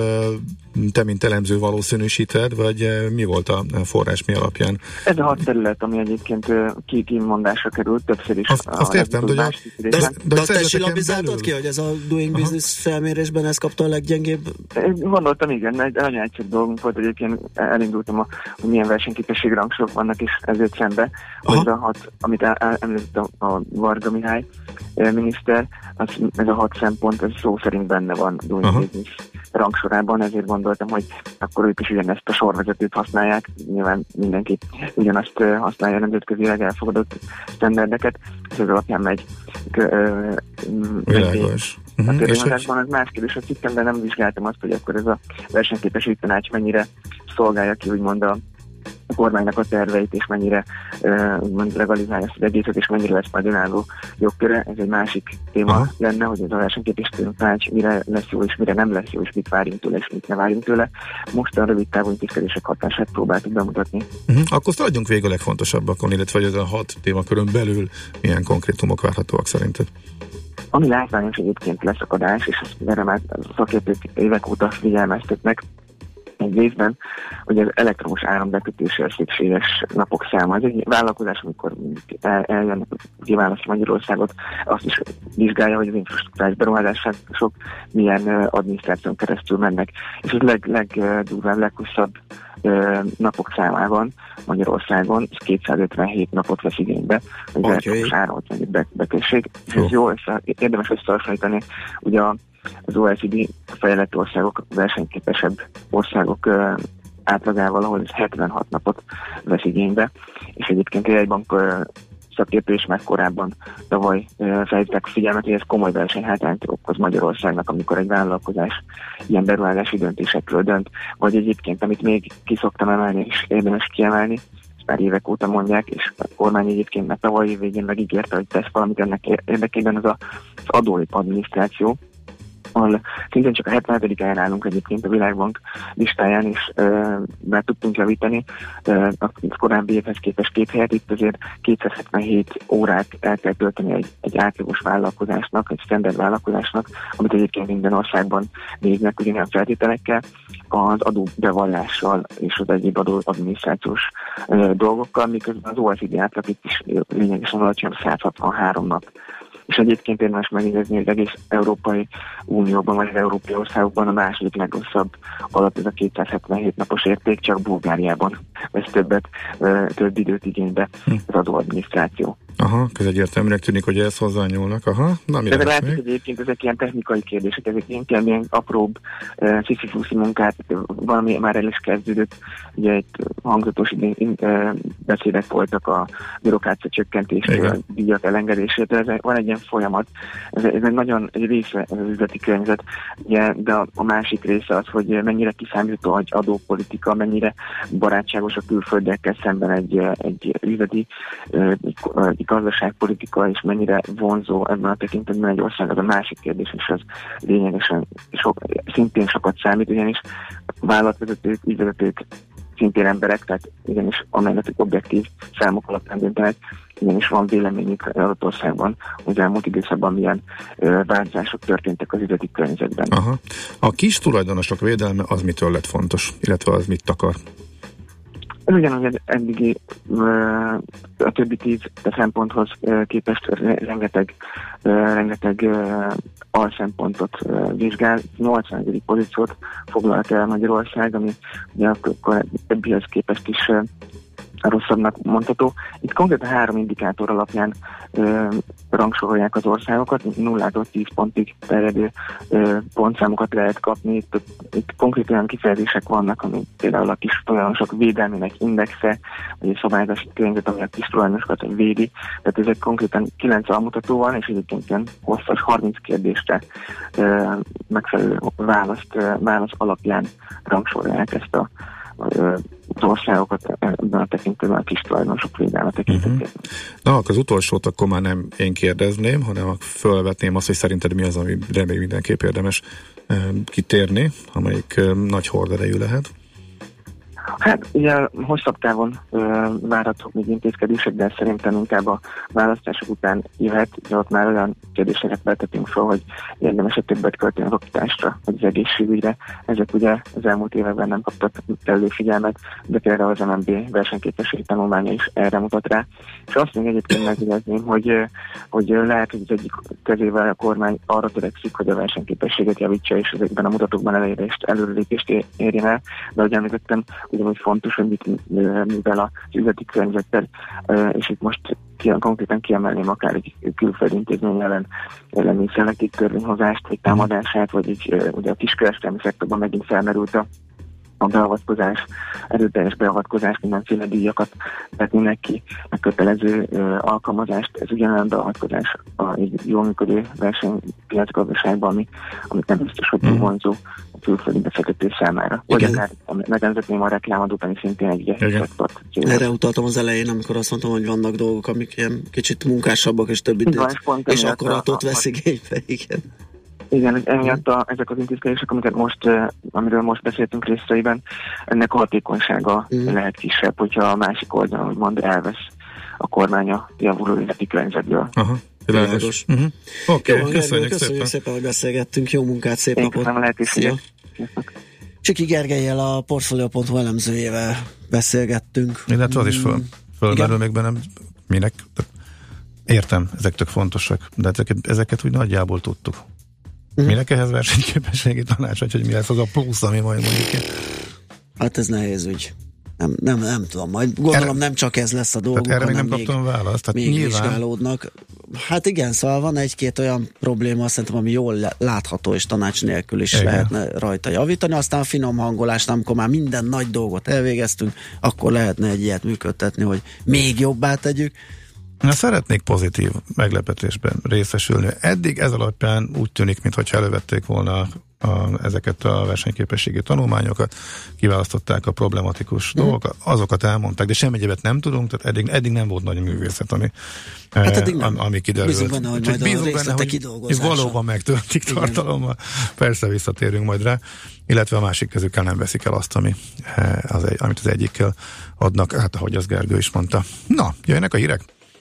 te, mint elemző valószínűsíted, vagy mi volt a forrás, mi alapján? Ez a hat terület, ami egyébként ki kimondásra került, többször is. Azt, azt értem, de, de, de, de, de te silabizáltad ki, hogy ez a Doing Aha. Business felmérésben ez kapta a leggyengébb? Én gondoltam, igen, egy nagyon egyszerű dolgunk volt, egyébként elindultam, a, hogy milyen versenyképesség rangsok vannak, és ezért szembe, ez a hat, amit említett a, a Varga Mihály miniszter, az, ez a hat szempont, ez szó szerint benne van Doing Aha. Business rangsorában, ezért gondoltam, hogy akkor ők is ugyanezt a sorvezetőt használják, nyilván mindenki ugyanazt használja nemzetközileg elfogadott standardeket, és ez alapján megy. Világos. A mhm. törvényhozásban az más kérdés, a cikkemben nem vizsgáltam azt, hogy akkor ez a versenyképes tanács mennyire szolgálja ki, úgymond a a kormánynak a terveit, és mennyire uh, legalizálja ezt az egészet, és mennyire lesz majd önálló jogköre. Ez egy másik téma Aha. lenne, hogy ez a versenyképés tanács mire lesz jó, és mire nem lesz jó, és mit várjunk tőle, és mit ne várjunk tőle. Most a rövid távú intézkedések hatását próbáltuk bemutatni. Uh-huh. Akkor szaladjunk végül a legfontosabbakon, illetve hogy ez a hat témakörön belül milyen konkrétumok várhatóak szerinted? Ami látványos egyébként leszakadás, és erre már szakértők évek óta figyelmeztetnek, egy részben, hogy az elektromos árambekötésre szükséges napok száma. Ez egy vállalkozás, amikor el, eljön kiválaszt Magyarországot, azt is vizsgálja, hogy az infrastruktúrás beruházások milyen adminisztráción keresztül mennek. És ez leg, legdurvább, leghosszabb napok számában Magyarországon, ez 257 napot vesz igénybe, hogy okay. elektromos áramot be, bekössék. Ez jó, össze, érdemes összehasonlítani. Ugye az OECD fejlett országok, versenyképesebb országok átlagával, ahol ez 76 napot vesz igénybe, és egyébként a jegybank szakértő is már korábban tavaly felhívták figyelmet, hogy ez komoly versenyhátrányt okoz Magyarországnak, amikor egy vállalkozás ilyen beruházási döntésekről dönt, vagy egyébként, amit még kiszoktam emelni, és érdemes kiemelni, már évek óta mondják, és a kormány egyébként már tavaly végén megígérte, hogy tesz valamit ennek érdekében, az a, az adóip adminisztráció, ahol szintén csak a 77. helyen állunk egyébként a Világbank listáján, és uh, már tudtunk javítani uh, a korábbi évhez képest két helyet, itt azért 277 órát el kell tölteni egy, egy átlagos vállalkozásnak, egy standard vállalkozásnak, amit egyébként minden országban néznek ugyanilyen feltételekkel, az adóbevallással és az egyéb adó adminisztrációs uh, dolgokkal, miközben az OECD átlag itt is lényegesen alacsony 163 nap és egyébként érdemes megjegyezni, hogy egész Európai Unióban, vagy az európai országokban a második legrosszabb alatt ez a 277 napos érték, csak Bulgáriában vesz többet, több időt igénybe az adóadminisztráció. Aha, ez egyértelműnek tűnik, hogy ehhez hozzányúlnak. Aha, na mi De látjuk, hogy egyébként ezek ilyen technikai kérdések, ezek inkább ilyen apróbb uh, sziszifuszi munkát, valami már el is kezdődött, ugye itt hangzatos uh, beszédek voltak a bürokrácia csökkentésről, a díjak elengedéséről, ez van egy ilyen folyamat, ez, ez egy nagyon egy része az üzleti környezet, ugye, de a, a másik része az, hogy mennyire kiszámítható egy adópolitika, mennyire barátságos a külföldiekkel szemben egy, egy üzleti egy gazdaságpolitika és mennyire vonzó ebben a tekintetben egy ország, az a másik kérdés, és az lényegesen sok, szintén sokat számít, ugyanis vállalatvezetők, ügyvezetők szintén emberek, tehát igenis amelynek objektív számok alapján döntenek, igenis van véleményük adott országban, hogy elmúlt időszakban milyen változások történtek az üzleti környezetben. Aha. A kis tulajdonosok védelme az mitől lett fontos, illetve az mit akar? Ez ugyanúgy eddigi a többi tíz szemponthoz képest rengeteg, rengeteg alszempontot vizsgál. 80. pozíciót foglalt el Magyarország, ami ugye a többihez képest is rosszabbnak mondható. Itt konkrétan három indikátor alapján ö, rangsorolják az országokat, 0-tól 10 pontig terjedő ö, pontszámokat lehet kapni. Itt, itt konkrét olyan kifejezések vannak, ami például a kis tulajdonosok védelmének indexe, vagy egy szabályozási környezet, ami a kis tulajdonosokat védi. Tehát ezek konkrétan 9 almutató van, és egyébként ilyen hosszas 30 kérdésre ö, megfelelő választ, ö, válasz alapján rangsorolják ezt a az országokat ebben a tekintetben a kis tulajdonosok védelme tekintetében. Uh-huh. Na, akkor az utolsót akkor már nem én kérdezném, hanem fölvetném azt, hogy szerinted mi az, amire még mindenképp érdemes kitérni, amelyik nagy horderejű lehet. Hát ugye hosszabb távon ö, várhatók még intézkedések, de szerintem inkább a választások után jöhet, de ott már olyan kérdéseket vetetünk fel, hogy érdemes többet költeni a oktatásra, vagy az egészségügyre. Ezek ugye az elmúlt években nem kaptak elő figyelmet, de például az MNB versenyképességi tanulmánya is erre mutat rá. És azt még egyébként megjegyezném, hogy, hogy lehet, hogy az egyik kezével a kormány arra törekszik, hogy a versenyképességet javítsa, és ezekben a mutatókban elérést, előrelépést érjen el, de ahogy ugyanúgy fontos, hogy mit mivel az üzleti környezettel, és itt most ki, konkrétan kiemelném akár egy külföldi intézmény ellen elleni szelektív törvényhozást, vagy támadását, vagy így, ö, ugye a kiskereskedelmi szektorban megint felmerült a a beavatkozás, erőteljes beavatkozás, mindenféle díjakat vetnének ki, a kötelező ö, alkalmazást, ez ugyanolyan beavatkozás a egy jól működő versenypiacgazdaságban, ami, ami nem biztos, hogy mm. vonzó a külföldi befektető számára. Vagy Igen. akár megemlítetném a reklámadót, ami szintén egy szektort. Erre utaltam az elején, amikor azt mondtam, hogy vannak dolgok, amik ilyen kicsit munkásabbak és több Így van, időt és akaratot a- a- vesz igénybe, igen. Igen, ez emiatt a, ezek az intézkedések, amiket most, amiről most beszéltünk részeiben, ennek a hatékonysága Mm. lehet kisebb, hogyha a másik oldalon, úgymond elvesz a kormány a javuló üzleti környezetből. Aha, Világos. Uh-huh. Oké, Jó, okay, Gergő, köszönjük, köszönjük szépen. szépen, hogy beszélgettünk. Jó munkát, szép Én napot. köszönöm a lehetőséget. Szia. Csiki Gergelyel a Portfolio.hu elemzőjével beszélgettünk. Illetve az is föl, Mm, fölmerül még bennem, minek? Értem, ezek tök fontosak, de ezeket, ezeket úgy nagyjából tudtuk. Mhm. Minek ehhez versenyképességi tanács, vagy hogy mi lesz az a plusz, ami majd mondjuk? Hát ez nehéz ügy. Nem, nem, nem tudom, majd gondolom Erre- nem csak ez lesz a dolguk, Tehát erre még nem még, kaptam választ. Tehát még nyilván, vizsgálódnak. Hát igen, szóval van egy-két olyan probléma, szerintem, ami jól látható, és tanács nélkül is Igen. lehetne rajta javítani. Aztán a finom hangolás, amikor már minden nagy dolgot elvégeztünk, akkor lehetne egy ilyet működtetni, hogy még jobbá tegyük. Na, szeretnék pozitív meglepetésben részesülni. Eddig ez alapján úgy tűnik, mintha elővették volna a, ezeket a versenyképességi tanulmányokat, kiválasztották a problematikus mm. dolgokat, azokat elmondták, de semmi egyebet nem tudunk, tehát eddig, eddig nem volt nagy művészet, ami, Hát eh, eddig nem. am- ami kiderült. Bízunk benne, hogy Úgyhogy majd a benne, hogy kidolgozása. valóban megtöltik Igen. tartalommal. Persze visszatérünk majd rá, illetve a másik kezükkel nem veszik el azt, ami, eh, az, amit az egyikkel adnak, hát ahogy az Gergő is mondta. Na, jöjjenek a hírek?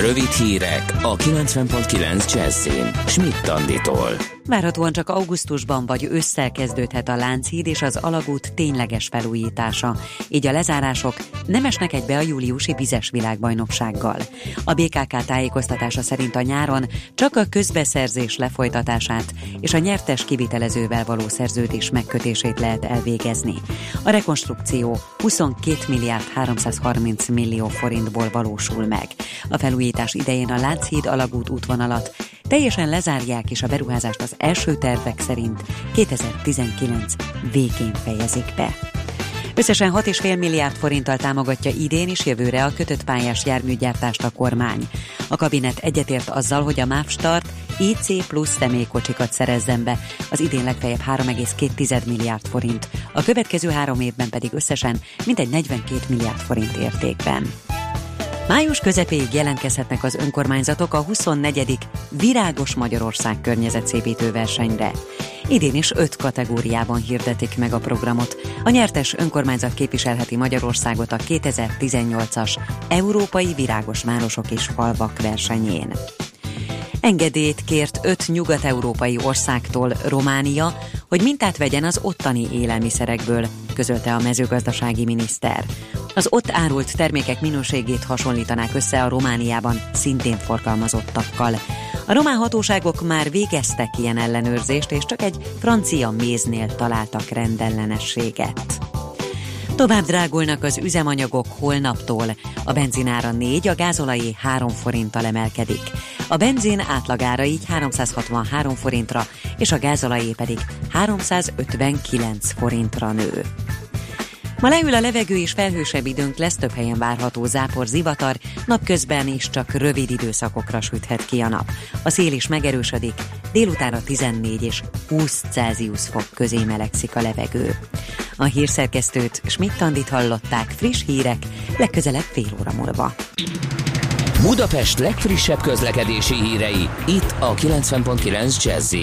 Rövid hírek a 90.9 Jazzin. Schmidt Anditól. Várhatóan csak augusztusban vagy ősszel kezdődhet a Lánchíd és az Alagút tényleges felújítása, így a lezárások nem esnek egybe a júliusi vizes világbajnoksággal. A BKK tájékoztatása szerint a nyáron csak a közbeszerzés lefolytatását és a nyertes kivitelezővel való szerződés megkötését lehet elvégezni. A rekonstrukció 22 milliárd 330 millió forintból valósul meg. A felújítás idején a Lánchíd Alagút útvonalat teljesen lezárják és a beruházást az első tervek szerint 2019 végén fejezik be. Összesen 6,5 milliárd forinttal támogatja idén és jövőre a kötött pályás járműgyártást a kormány. A kabinet egyetért azzal, hogy a MÁV Start IC plusz személykocsikat szerezzen be, az idén legfeljebb 3,2 milliárd forint, a következő három évben pedig összesen mintegy 42 milliárd forint értékben. Május közepéig jelentkezhetnek az önkormányzatok a 24. Virágos Magyarország környezetszépítő versenyre. Idén is öt kategóriában hirdetik meg a programot. A nyertes önkormányzat képviselheti Magyarországot a 2018-as Európai Virágos Városok és Falvak versenyén. Engedélyt kért öt nyugat-európai országtól Románia, hogy mintát vegyen az ottani élelmiszerekből, közölte a mezőgazdasági miniszter. Az ott árult termékek minőségét hasonlítanák össze a Romániában szintén forgalmazottakkal. A román hatóságok már végeztek ilyen ellenőrzést, és csak egy francia méznél találtak rendellenességet. Tovább drágulnak az üzemanyagok holnaptól. A benzinára 4, a gázolajé 3 forinttal emelkedik. A benzin átlagára így 363 forintra, és a gázolajé pedig 359 forintra nő. Ma leül a levegő és felhősebb időnk lesz, több helyen várható zápor, zivatar, napközben is csak rövid időszakokra süthet ki a nap. A szél is megerősödik, délutánra 14 és 20 Celsius fok közé melegszik a levegő. A hírszerkesztőt Schmidt-Tandit hallották, friss hírek, legközelebb fél óra múlva. Budapest legfrissebb közlekedési hírei, itt a 90.9 jazz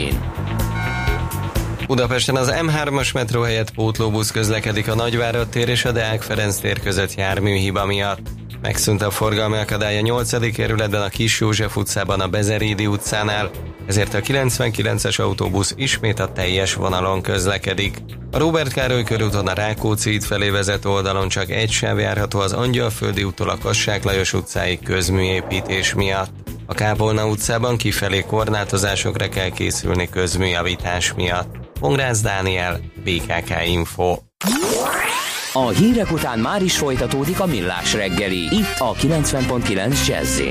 Budapesten az M3-as metró helyett pótlóbusz közlekedik a Nagyvárad tér és a Deák Ferenc tér között járműhiba miatt. Megszűnt a forgalmi akadály a 8. kerületben a Kis József utcában a Bezerédi utcánál, ezért a 99-es autóbusz ismét a teljes vonalon közlekedik. A Robert Károly körúton a Rákóczi út felé vezető oldalon csak egy sáv járható az Angyalföldi úttól a Kassák Lajos utcáig közműépítés miatt. A Kábolna utcában kifelé korlátozásokra kell készülni közműjavítás miatt. Pongrász Dániel, BKK Info. A hírek után már is folytatódik a millás reggeli, itt a 90.9 jazz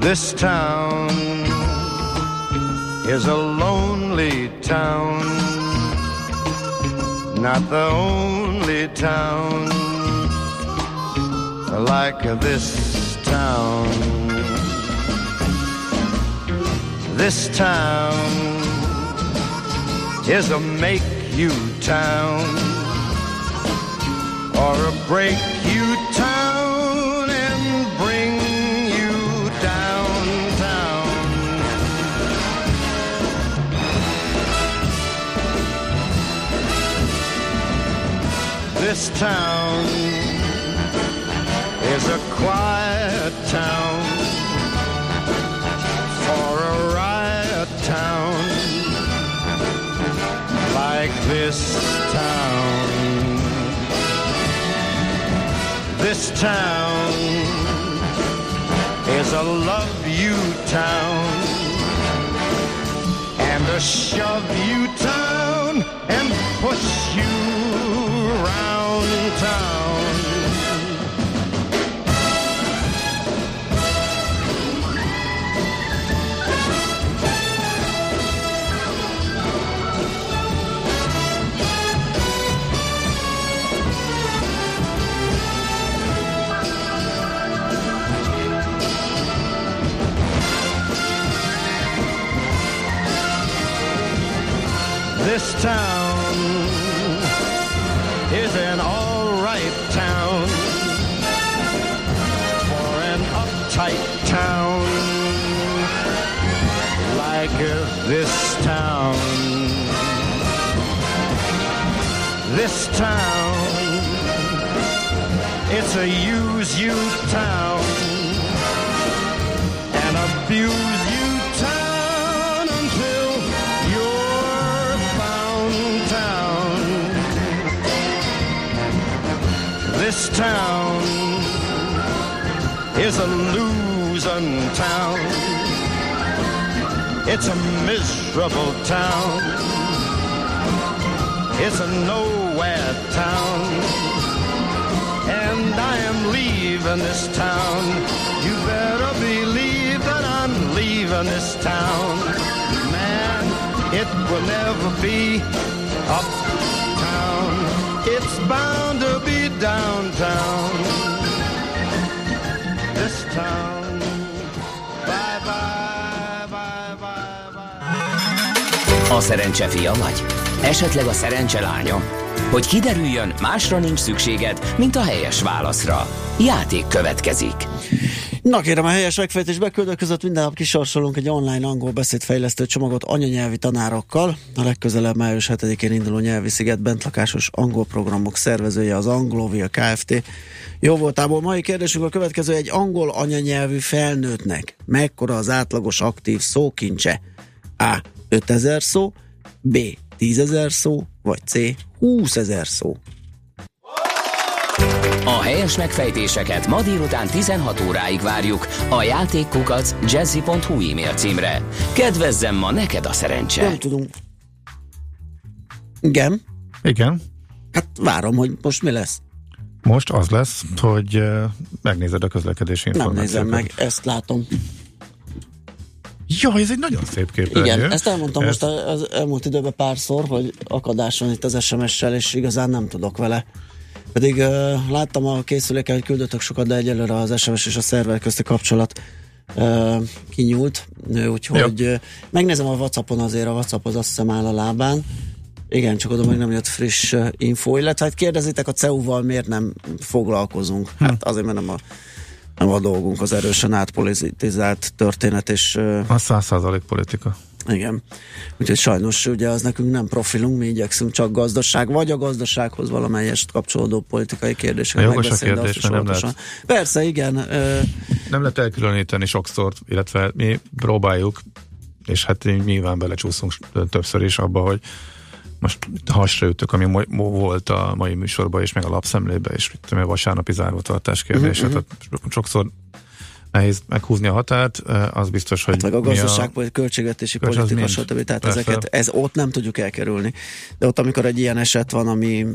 This town is a lonely town, not the only town like this town. This town is a make you town or a break you town and bring you downtown. This town a quiet town for a riot town like this town. This town is a love you town and a shove you town and push you around town. This town is an all-right town for an uptight town like this town. This town, it's a use you town, town is a losing town. It's a miserable town. It's a nowhere town. And I am leaving this town. You better believe that I'm leaving this town. Man, it will never be uptown. It's bound downtown. This town. A szerencse fia vagy? Esetleg a szerencse lánya? Hogy kiderüljön, másra nincs szükséged, mint a helyes válaszra. Játék következik. Na kérem, a helyes megfejtés beküldők között minden nap kisorsolunk egy online angol beszédfejlesztő csomagot anyanyelvi tanárokkal. A legközelebb május 7-én induló nyelvi sziget bentlakásos angol programok szervezője az Anglovia Kft. Jó voltából mai kérdésünk a következő egy angol anyanyelvű felnőttnek. Mekkora az átlagos aktív szókincse? A. 5000 szó, B. 10 ezer szó, vagy C. 20 ezer szó. A helyes megfejtéseket ma délután 16 óráig várjuk a játékkukac jazzy.hu e-mail címre. Kedvezzem ma neked a szerencse! Nem tudunk. Igen? Igen. Hát várom, hogy most mi lesz. most az lesz, hogy eh, megnézed a közlekedési Nem információkat. nézem meg, ezt látom. Jaj, ez egy nagyon szép képernyő. Igen, ezt elmondtam Ez- most az elmúlt időben párszor, hogy akadás van itt az SMS-sel, és igazán nem tudok vele. Pedig uh, láttam a készüléken, hogy küldötök sokat, de egyelőre az SMS és a szerver közti kapcsolat uh, kinyúlt, úgyhogy uh, megnézem a Whatsappon azért, a Whatsapp az azt hiszem áll a lábán. Igen, csak oda még nem jött friss uh, info, illetve hát kérdezitek a CEU-val miért nem foglalkozunk. Hát azért, mert nem a, nem a dolgunk az erősen átpolitizált történet, és uh, A száz százalék politika. Igen. Úgyhogy sajnos ugye az nekünk nem profilunk, mi igyekszünk csak gazdaság, vagy a gazdasághoz valamelyest kapcsolódó politikai kérdéseket Jogos a kérdés, mert nem óvatosan. Persze, igen. Ö, Nem lehet elkülöníteni sokszor, illetve mi próbáljuk, és hát nyilván belecsúszunk többször is abba, hogy most hasra ütök, ami mo- volt a mai műsorban, és meg a lapszemlébe, és mit tudom, én, vasárnapi zárvatartás kérdése. Mhm, mhm. Tehát sokszor nehéz meghúzni a határt, az biztos, hogy hát meg a gazdaság, vagy költségvetési az politika, stb. Tehát Persze. ezeket, ez ott nem tudjuk elkerülni. De ott, amikor egy ilyen eset van, ami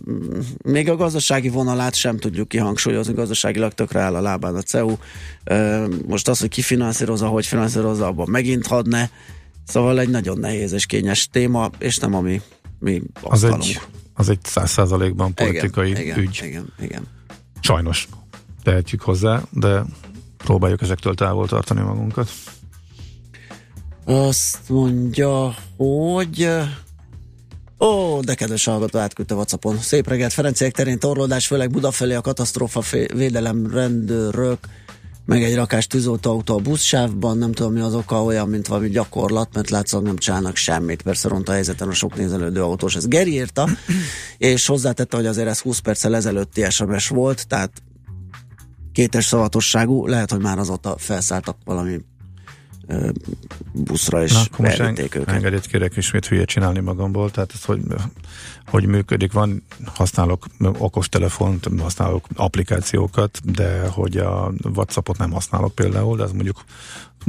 még a gazdasági vonalát sem tudjuk kihangsúlyozni, gazdaságilag tökre áll a lábán a CEU. Most az, hogy ki finanszírozza, hogy finanszírozza, abban megint hadne. Szóval egy nagyon nehéz és kényes téma, és nem ami mi az egy, az egy száz százalékban politikai igen, igen, ügy. Igen, igen. Sajnos tehetjük hozzá, de próbáljuk ezektől távol tartani magunkat. Azt mondja, hogy... Ó, de kedves hallgató, átküldte Whatsappon. Szép reggelt, Ferenciek terén torlódás, főleg Budafelé a katasztrófa védelem rendőrök, meg egy rakás tűzoltóautó a buszsávban, nem tudom mi az oka, olyan, mint valami gyakorlat, mert látszólag nem csinálnak semmit. Persze ront a helyzeten a sok nézelődő autós. Ez Geri írta, és hozzátette, hogy azért ez 20 perccel ezelőtti SMS volt, tehát kétes szavatosságú, lehet, hogy már azóta felszálltak valami ö, buszra, és elvitték eng- őket. engedélyt kérek ismét hülye csinálni magamból, tehát ez hogy, hogy működik, van, használok okostelefont, használok applikációkat, de hogy a Whatsappot nem használok például, de ez mondjuk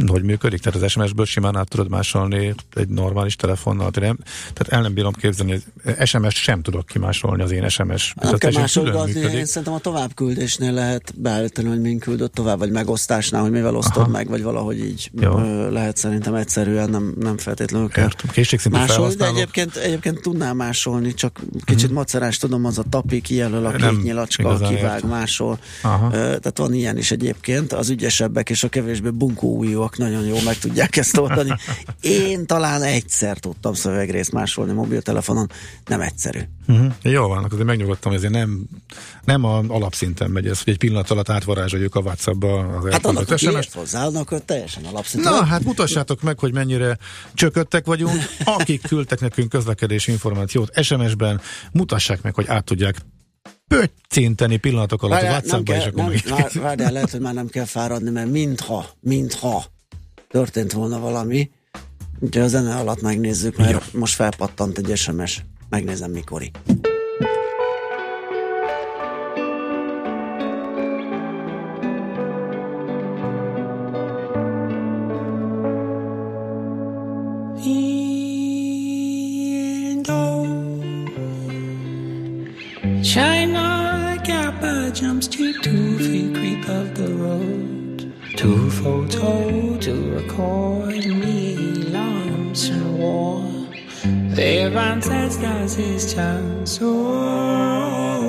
hogy működik, tehát az SMS-ből simán át tudod másolni egy normális telefonnal, tehát, nem, tehát el nem bírom képzelni, hogy SMS sem tudok kimásolni az én SMS. Nem Tehát kell külön másolgatni, én szerintem a továbbküldésnél lehet beállítani, hogy min küldött tovább, vagy megosztásnál, hogy mivel osztod Aha. meg, vagy valahogy így Jó. ö, lehet szerintem egyszerűen, nem, nem feltétlenül kell. Készségszintű másolni, de egyébként, egyébként tudnál másolni, csak kicsit macerás, tudom, az a tapi kijelöl a két nyilacska, kivág, értem. másol. Aha. Ö, Tehát van ilyen is egyébként, az ügyesebbek és a kevésbé bunkó újúak nagyon jól meg tudják ezt oldani. Én talán egyszer tudtam szövegrészt másolni mobiltelefonon, nem egyszerű. Uh-huh. Jó van, akkor azért megnyugodtam, ezért nem, nem a alapszinten megy ez, hogy egy pillanat alatt átvarázsoljuk a WhatsApp-ba az Hát annak, aki ért hozzá, annak teljesen alapszintű. Na, hát mutassátok meg, hogy mennyire csököttek vagyunk. Akik küldtek nekünk közlekedési információt SMS-ben, mutassák meg, hogy át tudják pöccinteni pillanatok alatt a Várjál, nem WhatsApp-ba, és akkor meg... vár- várjál, lehet, hogy már nem kell fáradni, mert mintha, mintha történt volna valami, úgyhogy a zene alatt megnézzük, mert Ja. most felpattant egy SMS. Megnézem mikori. Photo to record me lumps and war. Their ancestors his chance. Oh,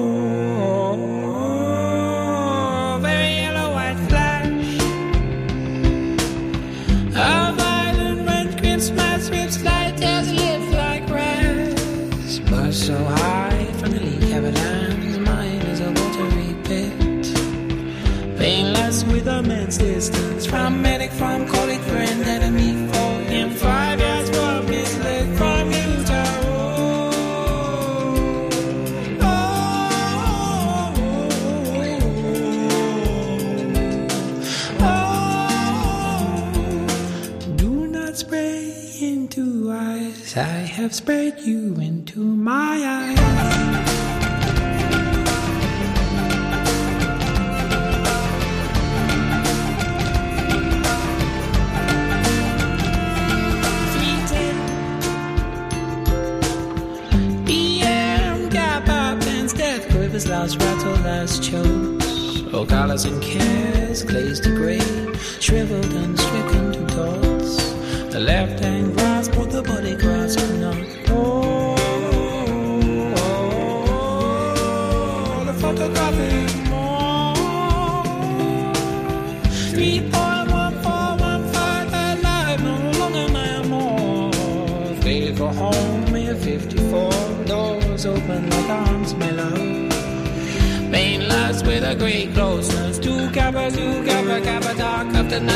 With immense distance from medic, from colleague, friend, enemy, foe. In five years from his leg, from Utah. Oh. Do not spray into eyes. I have sprayed you into my eyes. All colors and cares glazed to gray, shriveled and stricken to dots. The left hand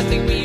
nothing means.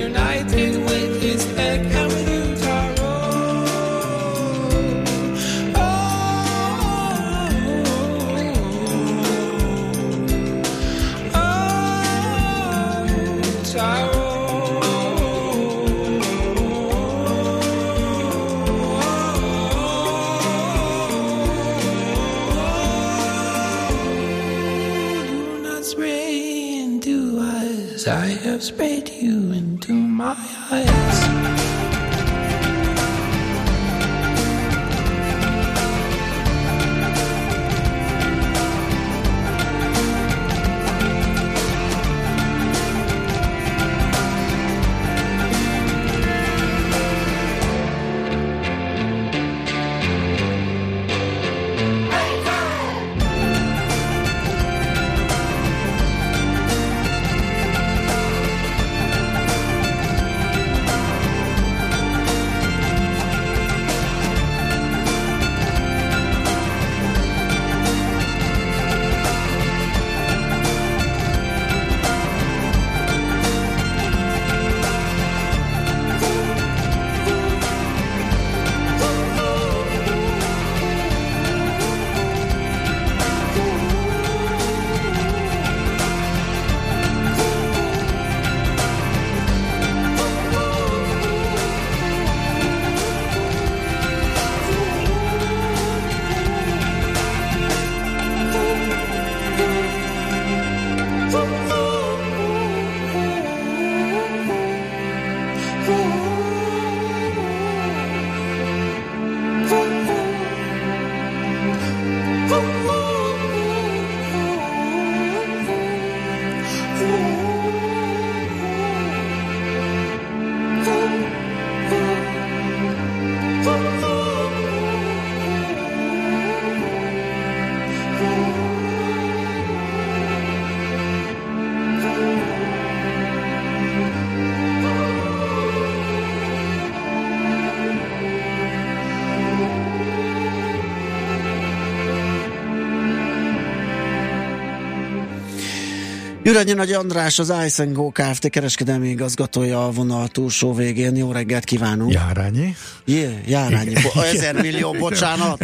Ürönyi Nagy András, az Ice Go Kft. kereskedelmi igazgatója a vonal túlsó végén. Jó reggelt kívánunk! Járányi? Jé, járányi. Bo- ezer millió, bocsánat.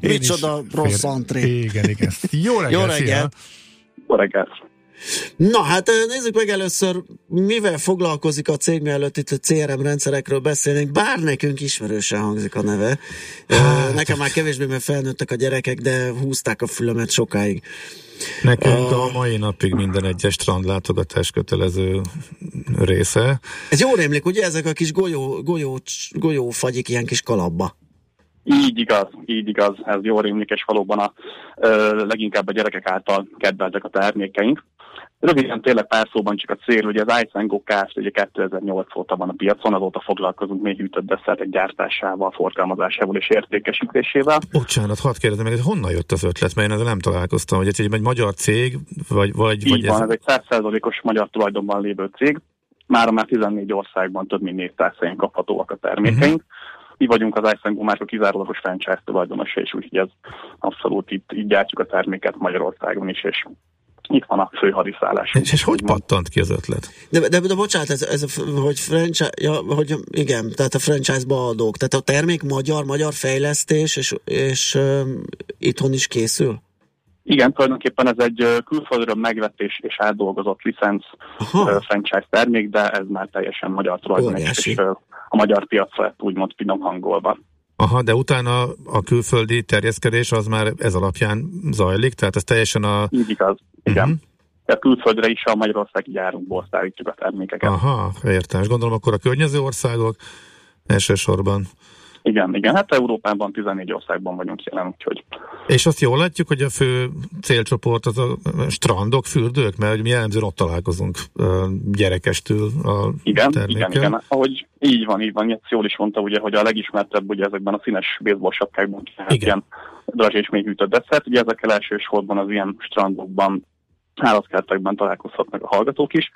Én Micsoda rossz fér- antré. Igen, igen. Jó reggelt, Jó reggelt. Jó reggelt! Na hát nézzük meg először, mivel foglalkozik a cég, mielőtt itt a CRM rendszerekről beszélnénk, bár nekünk ismerősen hangzik a neve. Hát. Nekem már kevésbé, mert felnőttek a gyerekek, de húzták a fülemet sokáig. Nekünk a mai napig minden egyes strandlátogatás kötelező része. Ez jól rémlik, ugye ezek a kis golyó, golyó, golyó fagyik ilyen kis kalapba. Így igaz, így igaz, ez jól rémlik, és valóban a, ö, leginkább a gyerekek által kedveltek a termékeink. Röviden tényleg pár szóban csak a cél, hogy az Ice Go Kft. ugye 2008 óta van a piacon, azóta foglalkozunk még hűtött desszertek gyártásával, forgalmazásával és értékesítésével. Bocsánat, hadd kérdezem meg, hogy honnan jött az ötlet, mert én ezzel nem találkoztam, hogy egy, egy, magyar cég, vagy, vagy, Így vagy van, ez egy 100%-os magyar tulajdonban lévő cég. Mára már 14 országban több mint 400 helyen kaphatóak a termékeink. Uh-huh. Mi vagyunk az Ice márka kizárólagos franchise tulajdonosa, és úgyhogy ez abszolút itt így gyártjuk a terméket Magyarországon is, és itt van a fő hadiszállás. És, és hogy pattant ki az ötlet? De, de, de bocsánat, ez, ez a, hogy franchise, ja, hogy igen, tehát a franchise-ba adók. Tehát a termék magyar, magyar fejlesztés, és, és um, itthon is készül? Igen, tulajdonképpen ez egy külföldről megvett és, és átdolgozott licenc ö, franchise termék, de ez már teljesen magyar tulajdon, és, a magyar piacra lett úgymond finom hangolva. Aha, de utána a külföldi terjeszkedés az már ez alapján zajlik, tehát ez teljesen a... Így igaz, igen. Uh-huh. A külföldre is a magyarországi gyárunkból szállítjuk a termékeket. Aha, értem. És gondolom akkor a környező országok elsősorban. Igen, igen, hát Európában 14 országban vagyunk jelen, úgyhogy És azt jól látjuk, hogy a fő célcsoport az a strandok, fürdők, mert mi jellemzően ott találkozunk gyerekestől a Igen, termékkel. igen, igen. Ahogy így van, így van. Ezt jól is mondta, ugye, hogy a legismertebb ugye ezekben a színes baseball sapkákban hát ilyen drazs és még hűtött desszert. Ugye ezekkel elsősorban az ilyen strandokban, állatkertekben találkozhatnak a hallgatók is,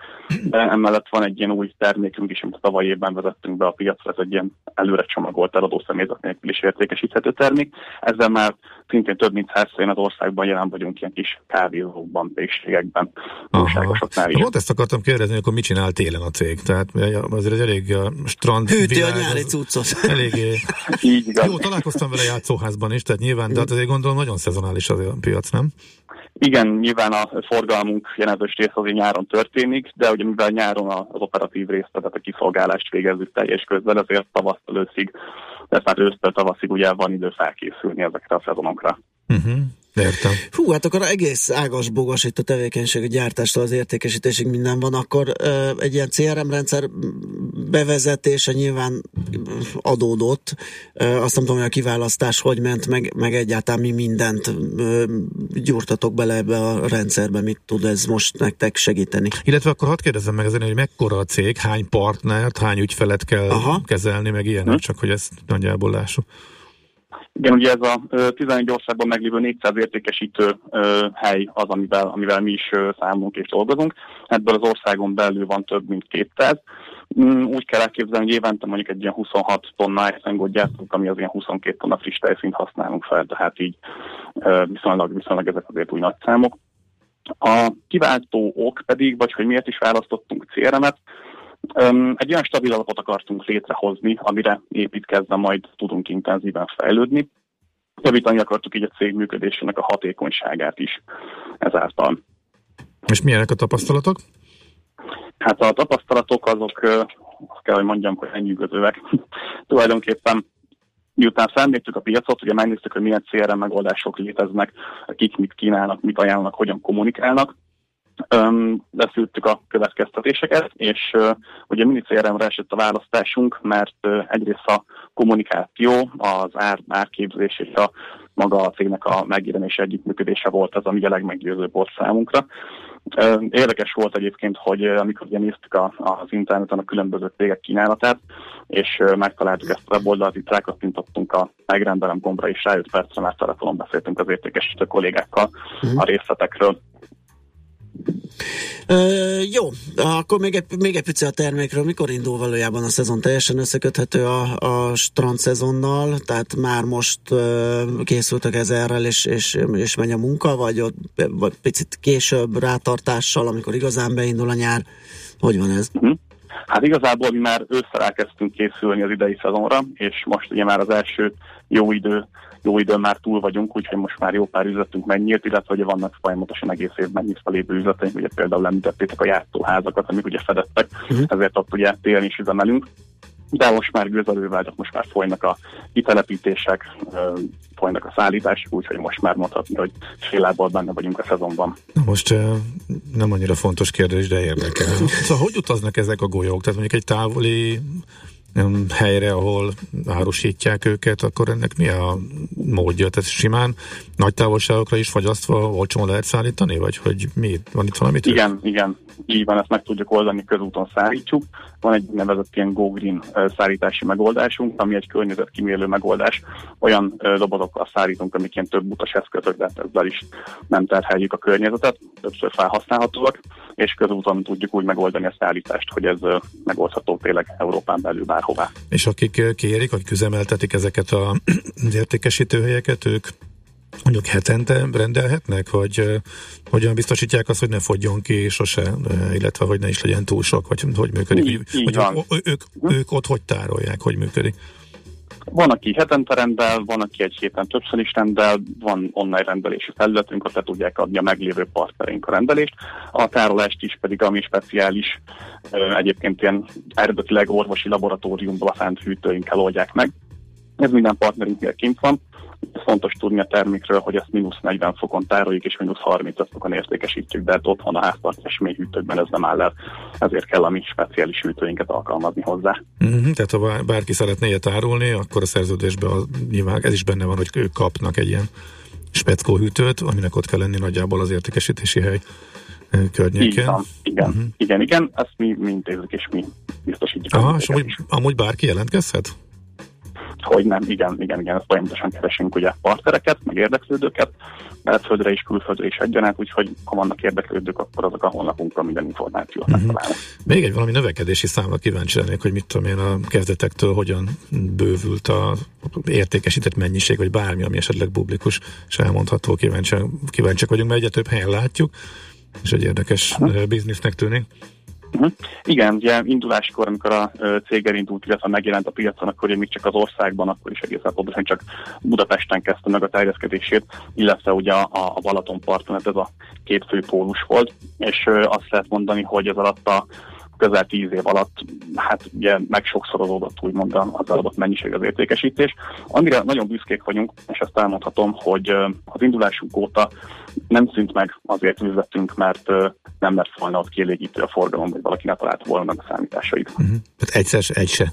de emellett van egy ilyen új termékünk is, amit tavaly évben vezettünk be a piacra, ez egy ilyen előre csomagolt eladó személyzet nélkül is értékesíthető termék. Ezzel már szintén több mint százszerűen az országban jelen vagyunk ilyen kis kávézókban, pékségekben, újságosoknál is. Pont ezt akartam kérdezni, hogy akkor mit csinál télen a cég? Tehát azért egy elég uh, strand Hűti a világ, nyári az cuccot. Eléggé. Így igaz. Jó, találkoztam vele játszóházban is, tehát nyilván, de hát azért gondolom nagyon szezonális az a piac, nem? Igen, nyilván a forgalmunk jelentős rész azért nyáron történik, de ugye mivel nyáron az operatív részt, tehát a kiszolgálást végezzük teljes közben, ezért tavasztól őszig, de már ősztől tavaszig ugye van idő felkészülni ezekre a szezonokra. Uh-huh. Értem. Hú, hát akkor egész ágas bogos itt a tevékenység, a gyártástól az értékesítésig minden van, akkor egy ilyen CRM rendszer bevezetése nyilván adódott. Azt nem tudom, hogy a kiválasztás hogy ment, meg, meg egyáltalán mi mindent gyúrtatok bele ebbe a rendszerbe, mit tud ez most nektek segíteni? Illetve akkor hadd kérdezzem meg azért, hogy mekkora a cég, hány partnert, hány ügyfelet kell Aha. kezelni, meg ilyenek, csak hogy ezt nagyjából lássuk. Igen, ugye ez a ö, 11 országban meglévő 400 értékesítő hely az, amivel, amivel mi is számolunk és dolgozunk. Ebből az országon belül van több mint 200. Mm, Úgy kell elképzelni, hogy évente mondjuk egy ilyen 26 tonna icehangot gyártunk, ami az ilyen 22 tonna friss tejszint használunk fel, tehát így viszonylag, viszonylag ezek azért új nagy számok. A kiváltó ok pedig, vagy hogy miért is választottunk Öm, egy olyan stabil alapot akartunk létrehozni, amire építkezve majd tudunk intenzíven fejlődni. Javítani akartuk így a cég működésének a hatékonyságát is ezáltal. És milyenek a tapasztalatok? Hát a tapasztalatok azok, azt kell, hogy mondjam, hogy lenyűgözőek. Tulajdonképpen miután felmértük a piacot, ugye megnéztük, hogy milyen CRM megoldások léteznek, kik mit kínálnak, mit ajánlnak, hogyan kommunikálnak, leszűrtük a következtetéseket, és ugye mini CRM-re esett a választásunk, mert egyrészt a kommunikáció, az ár, árképzés és a maga a cégnek a megjelenés együttműködése volt az, ami a legmeggyőzőbb volt számunkra. Érdekes volt egyébként, hogy amikor ugye néztük a, az interneten a különböző cégek kínálatát, és megtaláltuk ezt a weboldalt, itt rákattintottunk a megrendelem gombra, és rá 5 percre már telefonon beszéltünk az értékesítő kollégákkal Mhm. a részletekről. Ö, jó, akkor még egy, még egy pici a termékről. Mikor indul valójában a szezon? Teljesen összeköthető a, a strand szezonnal, tehát már most ö, készültek ezerrel, és, és, és megy a munka, vagy, ott, vagy picit később rátartással, amikor igazán beindul a nyár. Hogy van ez? Uh-huh. Hát igazából mi már ősszel elkezdtünk készülni az idei szezonra, és most ugye már az első jó idő, jó időn már túl vagyunk, úgyhogy most már jó pár üzletünk megnyílt, illetve ugye vannak folyamatosan egész évben nyitva lévő üzleteink, ugye például említettétek a játszóházakat, amik ugye fedettek, uh-huh. ezért ott ugye télen is üzemelünk. De most már gőzelővágyat, most már folynak a kitelepítések, folynak a szállítások, úgyhogy most már mondhatni, hogy fél lábbal benne vagyunk a szezonban. Na Most nem annyira fontos kérdés, de érdekel. Szóval hogy utaznak ezek a golyók? Tehát mondjuk egy távoli helyre, ahol árusítják őket, akkor ennek mi a módja? Tehát simán nagy távolságokra is fagyasztva olcsón lehet szállítani? Vagy hogy mi? Van itt valami? Igen, igen, így van, ezt meg tudjuk oldani, közúton szállítjuk. Van egy nevezett ilyen Go Green szállítási megoldásunk, ami egy környezetkímélő megoldás. Olyan dobozokkal szállítunk, amik ilyen több utas eszközök, de ezzel is nem terheljük a környezetet, többször felhasználhatóak, és közúton tudjuk úgy megoldani a szállítást, hogy ez megoldható tényleg Európán belül bárhová. És akik kérik, akik üzemeltetik ezeket a, értékesítőhelyeket, ők mondjuk hetente rendelhetnek, vagy hogyan biztosítják azt, hogy ne fogjon ki sose, illetve hogy ne is legyen túl sok, vagy hogy működik? Így- Hogy- így hogy ők, ők, ők ott hogy tárolják, hogy működik? Van, aki hetente rendel, van, aki egy héten többször is rendel, van online rendelési felületünk, ott le tudják adni a meglévő partnereink a rendelést. A tárolást is pedig, ami speciális, egyébként ilyen eredetileg orvosi laboratóriumban szánt hűtőinkkel oldják meg. Ez minden partnerünknél kint van. Fontos tudni a termékről, hogy ezt mínusz 40 fokon tároljuk, és mínusz 35 fokon értékesítjük, de hát otthon a háztartás mélyhűtőkben ez nem áll el, ezért kell a mi speciális hűtőinket alkalmazni hozzá. Uh-huh, tehát ha bár- bárki szeretne ilyet árulni, akkor a szerződésben a, nyilván ez is benne van, hogy ők kapnak egy ilyen speckó hűtőt, aminek ott kell lenni nagyjából az értékesítési hely ö, Így környékén. van, igen, uh-huh. igen, igen, ezt mi, mi intézzük, és mi biztosítjuk. Aha, és amúgy, amúgy bárki jelentkezhet? Hogy nem, igen, igen, igen, ezt folyamatosan keresünk ugye partnereket, meg érdeklődőket, belföldre és külföldre is egyaránt, úgyhogy ha vannak érdeklődők, akkor azok a honlapunkon minden információt Mhm. uh-huh. megtalálnak. Még egy valami növekedési számra kíváncsi lennék, hogy mit tudom én a kezdetektől hogyan bővült a értékesített mennyiség, vagy bármi, ami esetleg publikus, és elmondható, kíváncsi, kíváncsiak vagyunk, mert egyre több helyen látjuk, és egy érdekes uh-huh. biznisznek tűnik. Uh-huh. Igen, ugye induláskor, amikor a cég elindult, illetve megjelent a piacon, akkor ugye még csak az országban, akkor is egészen pontosan csak Budapesten kezdte meg a terjeszkedését, illetve ugye a, a Balatonparton, hát ez a két fő pólus volt, és azt lehet mondani, hogy ez alatt a közel tíz év alatt, hát ugye meg sokszorozódott úgymond az adott mennyiség az értékesítés. Amire nagyon büszkék vagyunk, és ezt elmondhatom, hogy az indulásunk óta nem szűnt meg azért üzletünk, mert nem lett volna ott kielégítő a forgalom, vagy valaki ne talált volna a számításait. Tehát egyszer, egy se.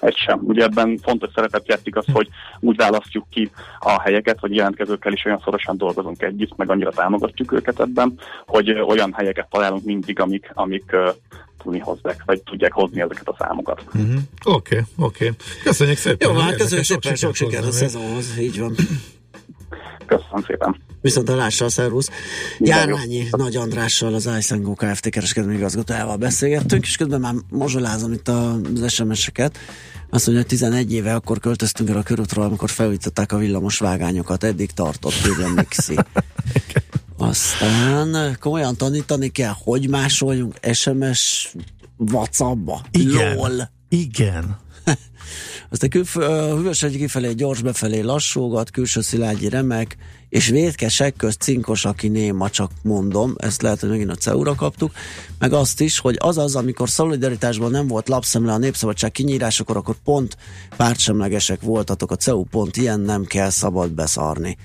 Egy sem. Ugye ebben fontos szerepet játszik az, hogy úgy választjuk ki a helyeket, hogy jelentkezőkkel is olyan szorosan dolgozunk együtt, meg annyira támogatjuk őket ebben, hogy olyan helyeket találunk mindig, amik, amik tudni hozzák, vagy tudják hozni ezeket a számokat. Oké, uh-huh. oké. Okay, okay. Köszönjük szépen. Jó, hát köszönjük szépen, sok sikert a szezonhoz, így van. Köszönöm szépen. Viszont a lással, szervusz. Járványi Nagy Andrással, az Icengo Kft. kereskedelmi igazgatójával beszélgettünk, és közben már mozsolázom itt az SMS-eket. Azt mondja, hogy 11 éve akkor költöztünk el a körútról, amikor felújították a villamos vágányokat. Eddig tartott, írja Mixi. Aztán komolyan tanítani kell, hogy másoljunk SMS WhatsAppba. Igen. LOL. Igen. Aztán külf- a hűvös egy kifelé gyors, befelé lassúgat, külső szilágyi remek, és vétkesek közt cinkos, aki néma, csak mondom, ezt lehet, hogy megint a CEU-ra kaptuk, meg azt is, hogy az az, amikor szolidaritásban nem volt lapszemle a népszabadság kinyírásakor, akkor pont pártsemlegesek voltatok, a CEU pont ilyen nem kell szabad beszarni.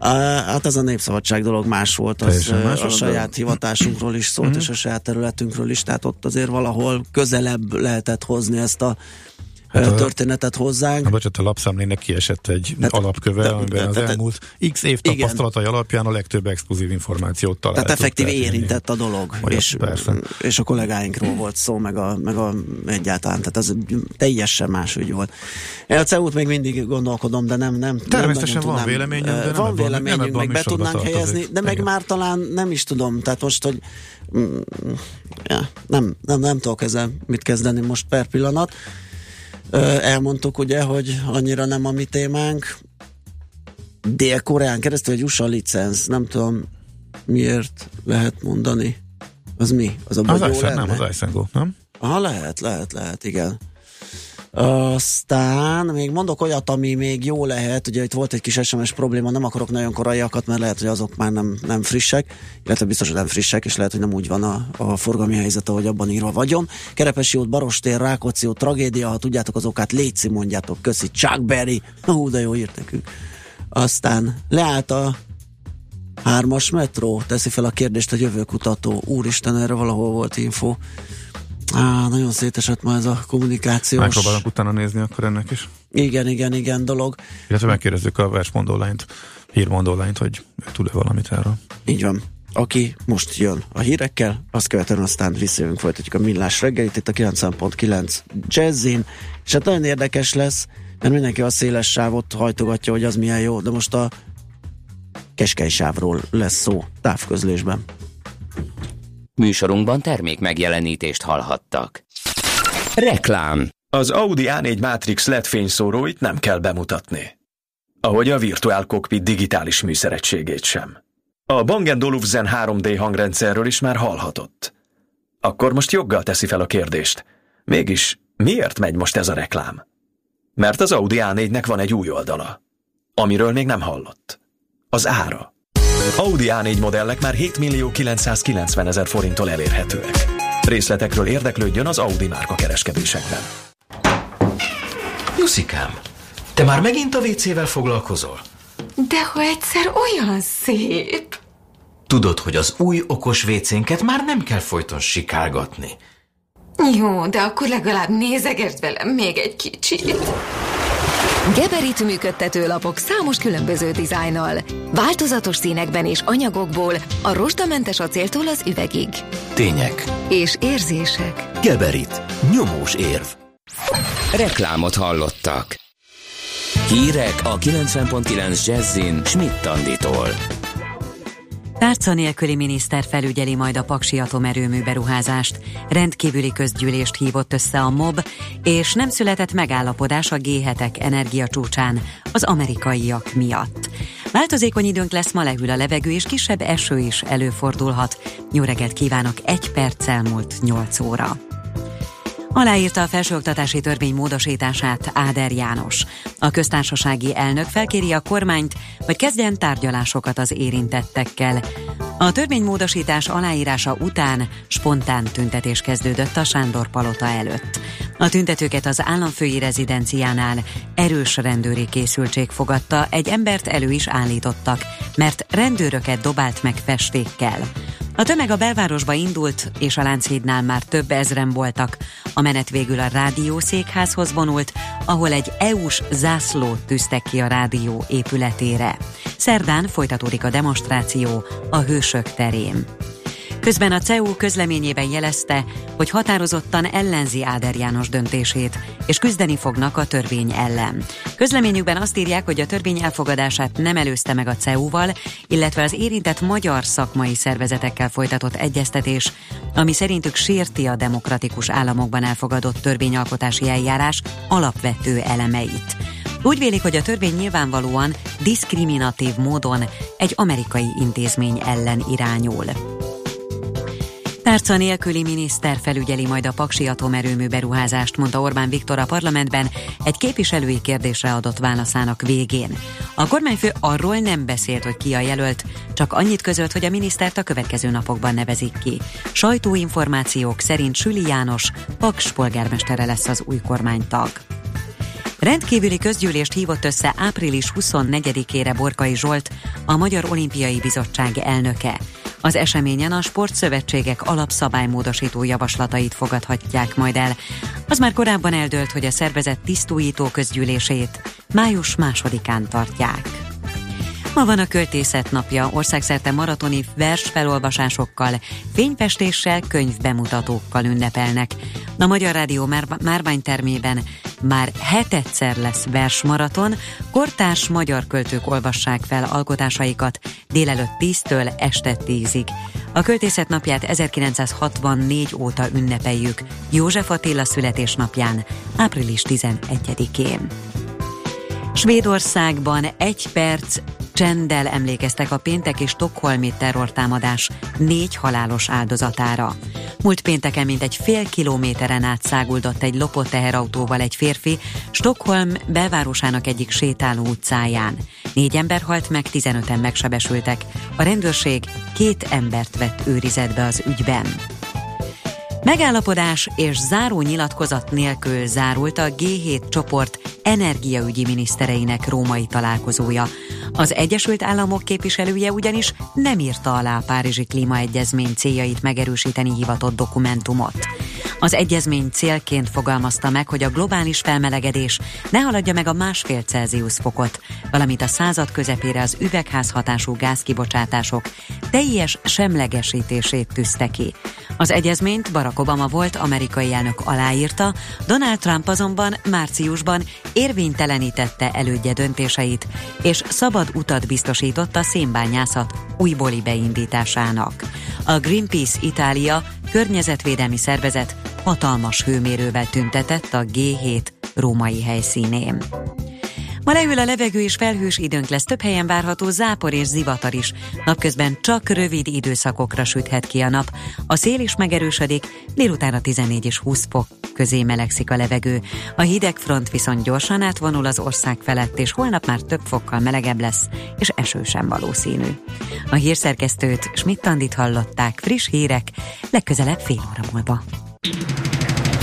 Uh, hát ez a népszabadság dolog más volt, az más a saját hivatásunkról is szólt, és a saját területünkről is, tehát ott azért valahol közelebb lehetett hozni ezt a Hát a- történetet hozzánk. Na, bocsánat, a lapszemlének kiesett egy Tehát- alapköve, de- amiben de- az de- elmúlt x év Igen. tapasztalatai alapján a legtöbb exkluzív információt találtuk. Tehát effektív Tehát érintett a dolog, és, persze. és a kollégáinkról volt szó, meg a, meg a egyáltalán, tehát ez teljesen más ügy volt. Én a CEU-t még mindig gondolkodom, de nem, nem Természetesen nem, van nagyon véleményem, tudnám. de nem Van ebben- nem véleményünk, ebben a meg be tudnánk helyezni, de meg Igen. már talán nem is tudom, tehát most, hogy mm, ja, nem, nem, nem tudok ezzel mit kezdeni most per pillanat. Elmondtuk ugye, hogy annyira nem a mi témánk. Dél-Koreán keresztül egy USA licensz, nem tudom miért lehet mondani. Az mi? Az a Az iPhone, nem, az iPhone nem? Aha, lehet, lehet, lehet, igen. Aztán még mondok olyat, ami még jó lehet, ugye itt volt egy kis SMS probléma, nem akarok nagyon koraiakat, mert lehet, hogy azok már nem, nem frissek, illetve biztos, hogy nem frissek, és lehet, hogy nem úgy van a, a forgalmi helyzet, ahogy abban írva vagyon. Kerepesi út, Barostér, Rákóczi út, tragédia, ha tudjátok az okát, létszi, mondjátok, köszi, Chuck Berry, hú, de jó írt nekünk. Aztán leállt a hármas metró, teszi fel a kérdést a jövőkutató. Úristen, erre valahol volt info. Á, nagyon szétesett ma ez a kommunikációs. Megpróbálunk utána nézni akkor ennek is. Igen, igen, igen dolog. Illetve megkérdezzük a versmondó lányt, hírmondó lányt, hogy tud-e valamit erről. Így van. Aki most jön a hírekkel, azt követően aztán visszajövünk, folytatjuk a millás reggelit itt a 90.9 Jazzin, és hát nagyon érdekes lesz, mert mindenki a széles sávot hajtogatja, hogy az milyen jó, de most a keskeny sávról lesz szó távközlésben. Műsorunkban termék megjelenítést hallhattak. Reklám. Az Audi A4 Matrix LED fényszóróit nem kell bemutatni. Ahogy a Virtual Cockpit digitális műszeregységét sem. A Bang Olufsen 3D hangrendszerről is már hallhatott. Akkor most joggal teszi fel a kérdést. Mégis miért megy most ez a reklám? Mert az Audi A4-nek van egy új oldala, amiről még nem hallott. Az ára. Audi A4 modellek már 7 millió 990 ezer forinttól elérhetőek. Részletekről érdeklődjön az Audi márka kereskedésekben. Juszikám, Te már megint a WC-vel foglalkozol? De ha egyszer olyan szép. Tudod, hogy az új okos WC-nket már nem kell folyton sikálgatni. Jó, de akkor legalább nézegesd velem még egy kicsit. Geberit működtető lapok számos különböző dizájnnal. Változatos színekben és anyagokból, a rozsdamentes acéltól az üvegig. Tények. És érzések. Geberit. Nyomós érv. Reklámot hallottak. Hírek a 90.9 Jazzin Schmidt Anditól. Tárca nélküli miniszter felügyeli majd a Paksi atomerőmű beruházást. Rendkívüli közgyűlést hívott össze a MOB, és nem született megállapodás a G7-ek energiacsúcsán az amerikaiak miatt. Változékony időnk lesz, ma lehűl a levegő, és kisebb eső is előfordulhat. Jó reggelt kívánok, egy perccel múlt 8 óra. Aláírta a felsőoktatási törvény módosítását Áder János. A köztársasági elnök felkéri a kormányt, hogy kezdjen tárgyalásokat az érintettekkel. A törvénymódosítás aláírása után spontán tüntetés kezdődött a Sándor Palota előtt. A tüntetőket az államfői rezidenciánál erős rendőri készültség fogadta, egy embert elő is állítottak, mert rendőröket dobált meg festékkel. A tömeg a belvárosba indult, és a Lánchídnál már több ezren voltak. A menet végül a rádiószékházhoz vonult, ahol egy EU-s zászlót tűztek ki a rádió épületére. Szerdán folytatódik a demonstráció a Hősök terén. Közben a CEU közleményében jelezte, hogy határozottan ellenzi Áder János döntését, és küzdeni fognak a törvény ellen. Közleményükben azt írják, hogy a törvény elfogadását nem előzte meg a CEU-val, illetve az érintett magyar szakmai szervezetekkel folytatott egyeztetés, ami szerintük sérti a demokratikus államokban elfogadott törvényalkotási eljárás alapvető elemeit. Úgy vélik, hogy a törvény nyilvánvalóan diszkriminatív módon egy amerikai intézmény ellen irányul. Tárca nélküli miniszter felügyeli majd a Paksi atomerőmű beruházást, mondta Orbán Viktor a parlamentben egy képviselői kérdésre adott válaszának végén. A kormányfő arról nem beszélt, hogy ki a jelölt, csak annyit közölt, hogy a minisztert a következő napokban nevezik ki. Sajtóinformációk szerint Süli János Paks polgármestere lesz az új kormánytag. Rendkívüli közgyűlést hívott össze április 24-ére Borkai Zsolt, a Magyar Olimpiai Bizottság elnöke. Az eseményen a sportszövetségek alapszabálymódosító javaslatait fogadhatják majd el. Az már korábban eldőlt, hogy a szervezet tisztújító közgyűlését május másodikán tartják. Ma van a költészet napja, országszerte maratoni versfelolvasásokkal, fényfestéssel, könyvbemutatókkal ünnepelnek. A Magyar Rádió már- márványtermében már hetedszer lesz versmaraton, kortárs magyar költők olvassák fel alkotásaikat délelőtt 10-től este 10-ig. A költészet napját 1964 óta ünnepeljük, József Attila születésnapján, április 11-én. Svédországban egy perc csenddel emlékeztek a péntek és stokholmi terrortámadás négy halálos áldozatára. Múlt pénteken mintegy fél kilométeren át száguldott egy lopott teherautóval egy férfi Stockholm belvárosának egyik sétáló utcáján. Négy ember halt meg, 15-en megsebesültek. A rendőrség két embert vett őrizetbe az ügyben. Megállapodás és záró nyilatkozat nélkül zárult a G7 csoport energiaügyi minisztereinek római találkozója. Az Egyesült Államok képviselője ugyanis nem írta alá a Párizsi Klímaegyezmény céljait megerősíteni hivatott dokumentumot. Az egyezmény célként fogalmazta meg, hogy a globális felmelegedés ne haladja meg a másfél Celsius fokot, valamint a század közepére az üvegházhatású gázkibocsátások teljes semlegesítését tűzte ki. Az egyezményt Barack Obama volt amerikai elnök aláírta, Donald Trump azonban márciusban érvénytelenítette elődje döntéseit, és szabad utat biztosított a szénbányászat újbóli beindításának. A Greenpeace Itália környezetvédelmi szervezet hatalmas hőmérővel tüntetett a G7 római helyszínén. Ma leül a levegő és felhős időnk lesz, több helyen várható zápor és zivatar is. Napközben csak rövid időszakokra süthet ki a nap. A szél is megerősödik, délután a 14 és 20 fok közé melegszik a levegő. A hideg front viszont gyorsan átvonul az ország felett, és holnap már több fokkal melegebb lesz, és eső sem valószínű. A hírszerkesztőt Schmidt-Tandit hallották, friss hírek, legközelebb fél óra múlva.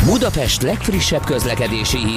Budapest legfrissebb közlekedési hír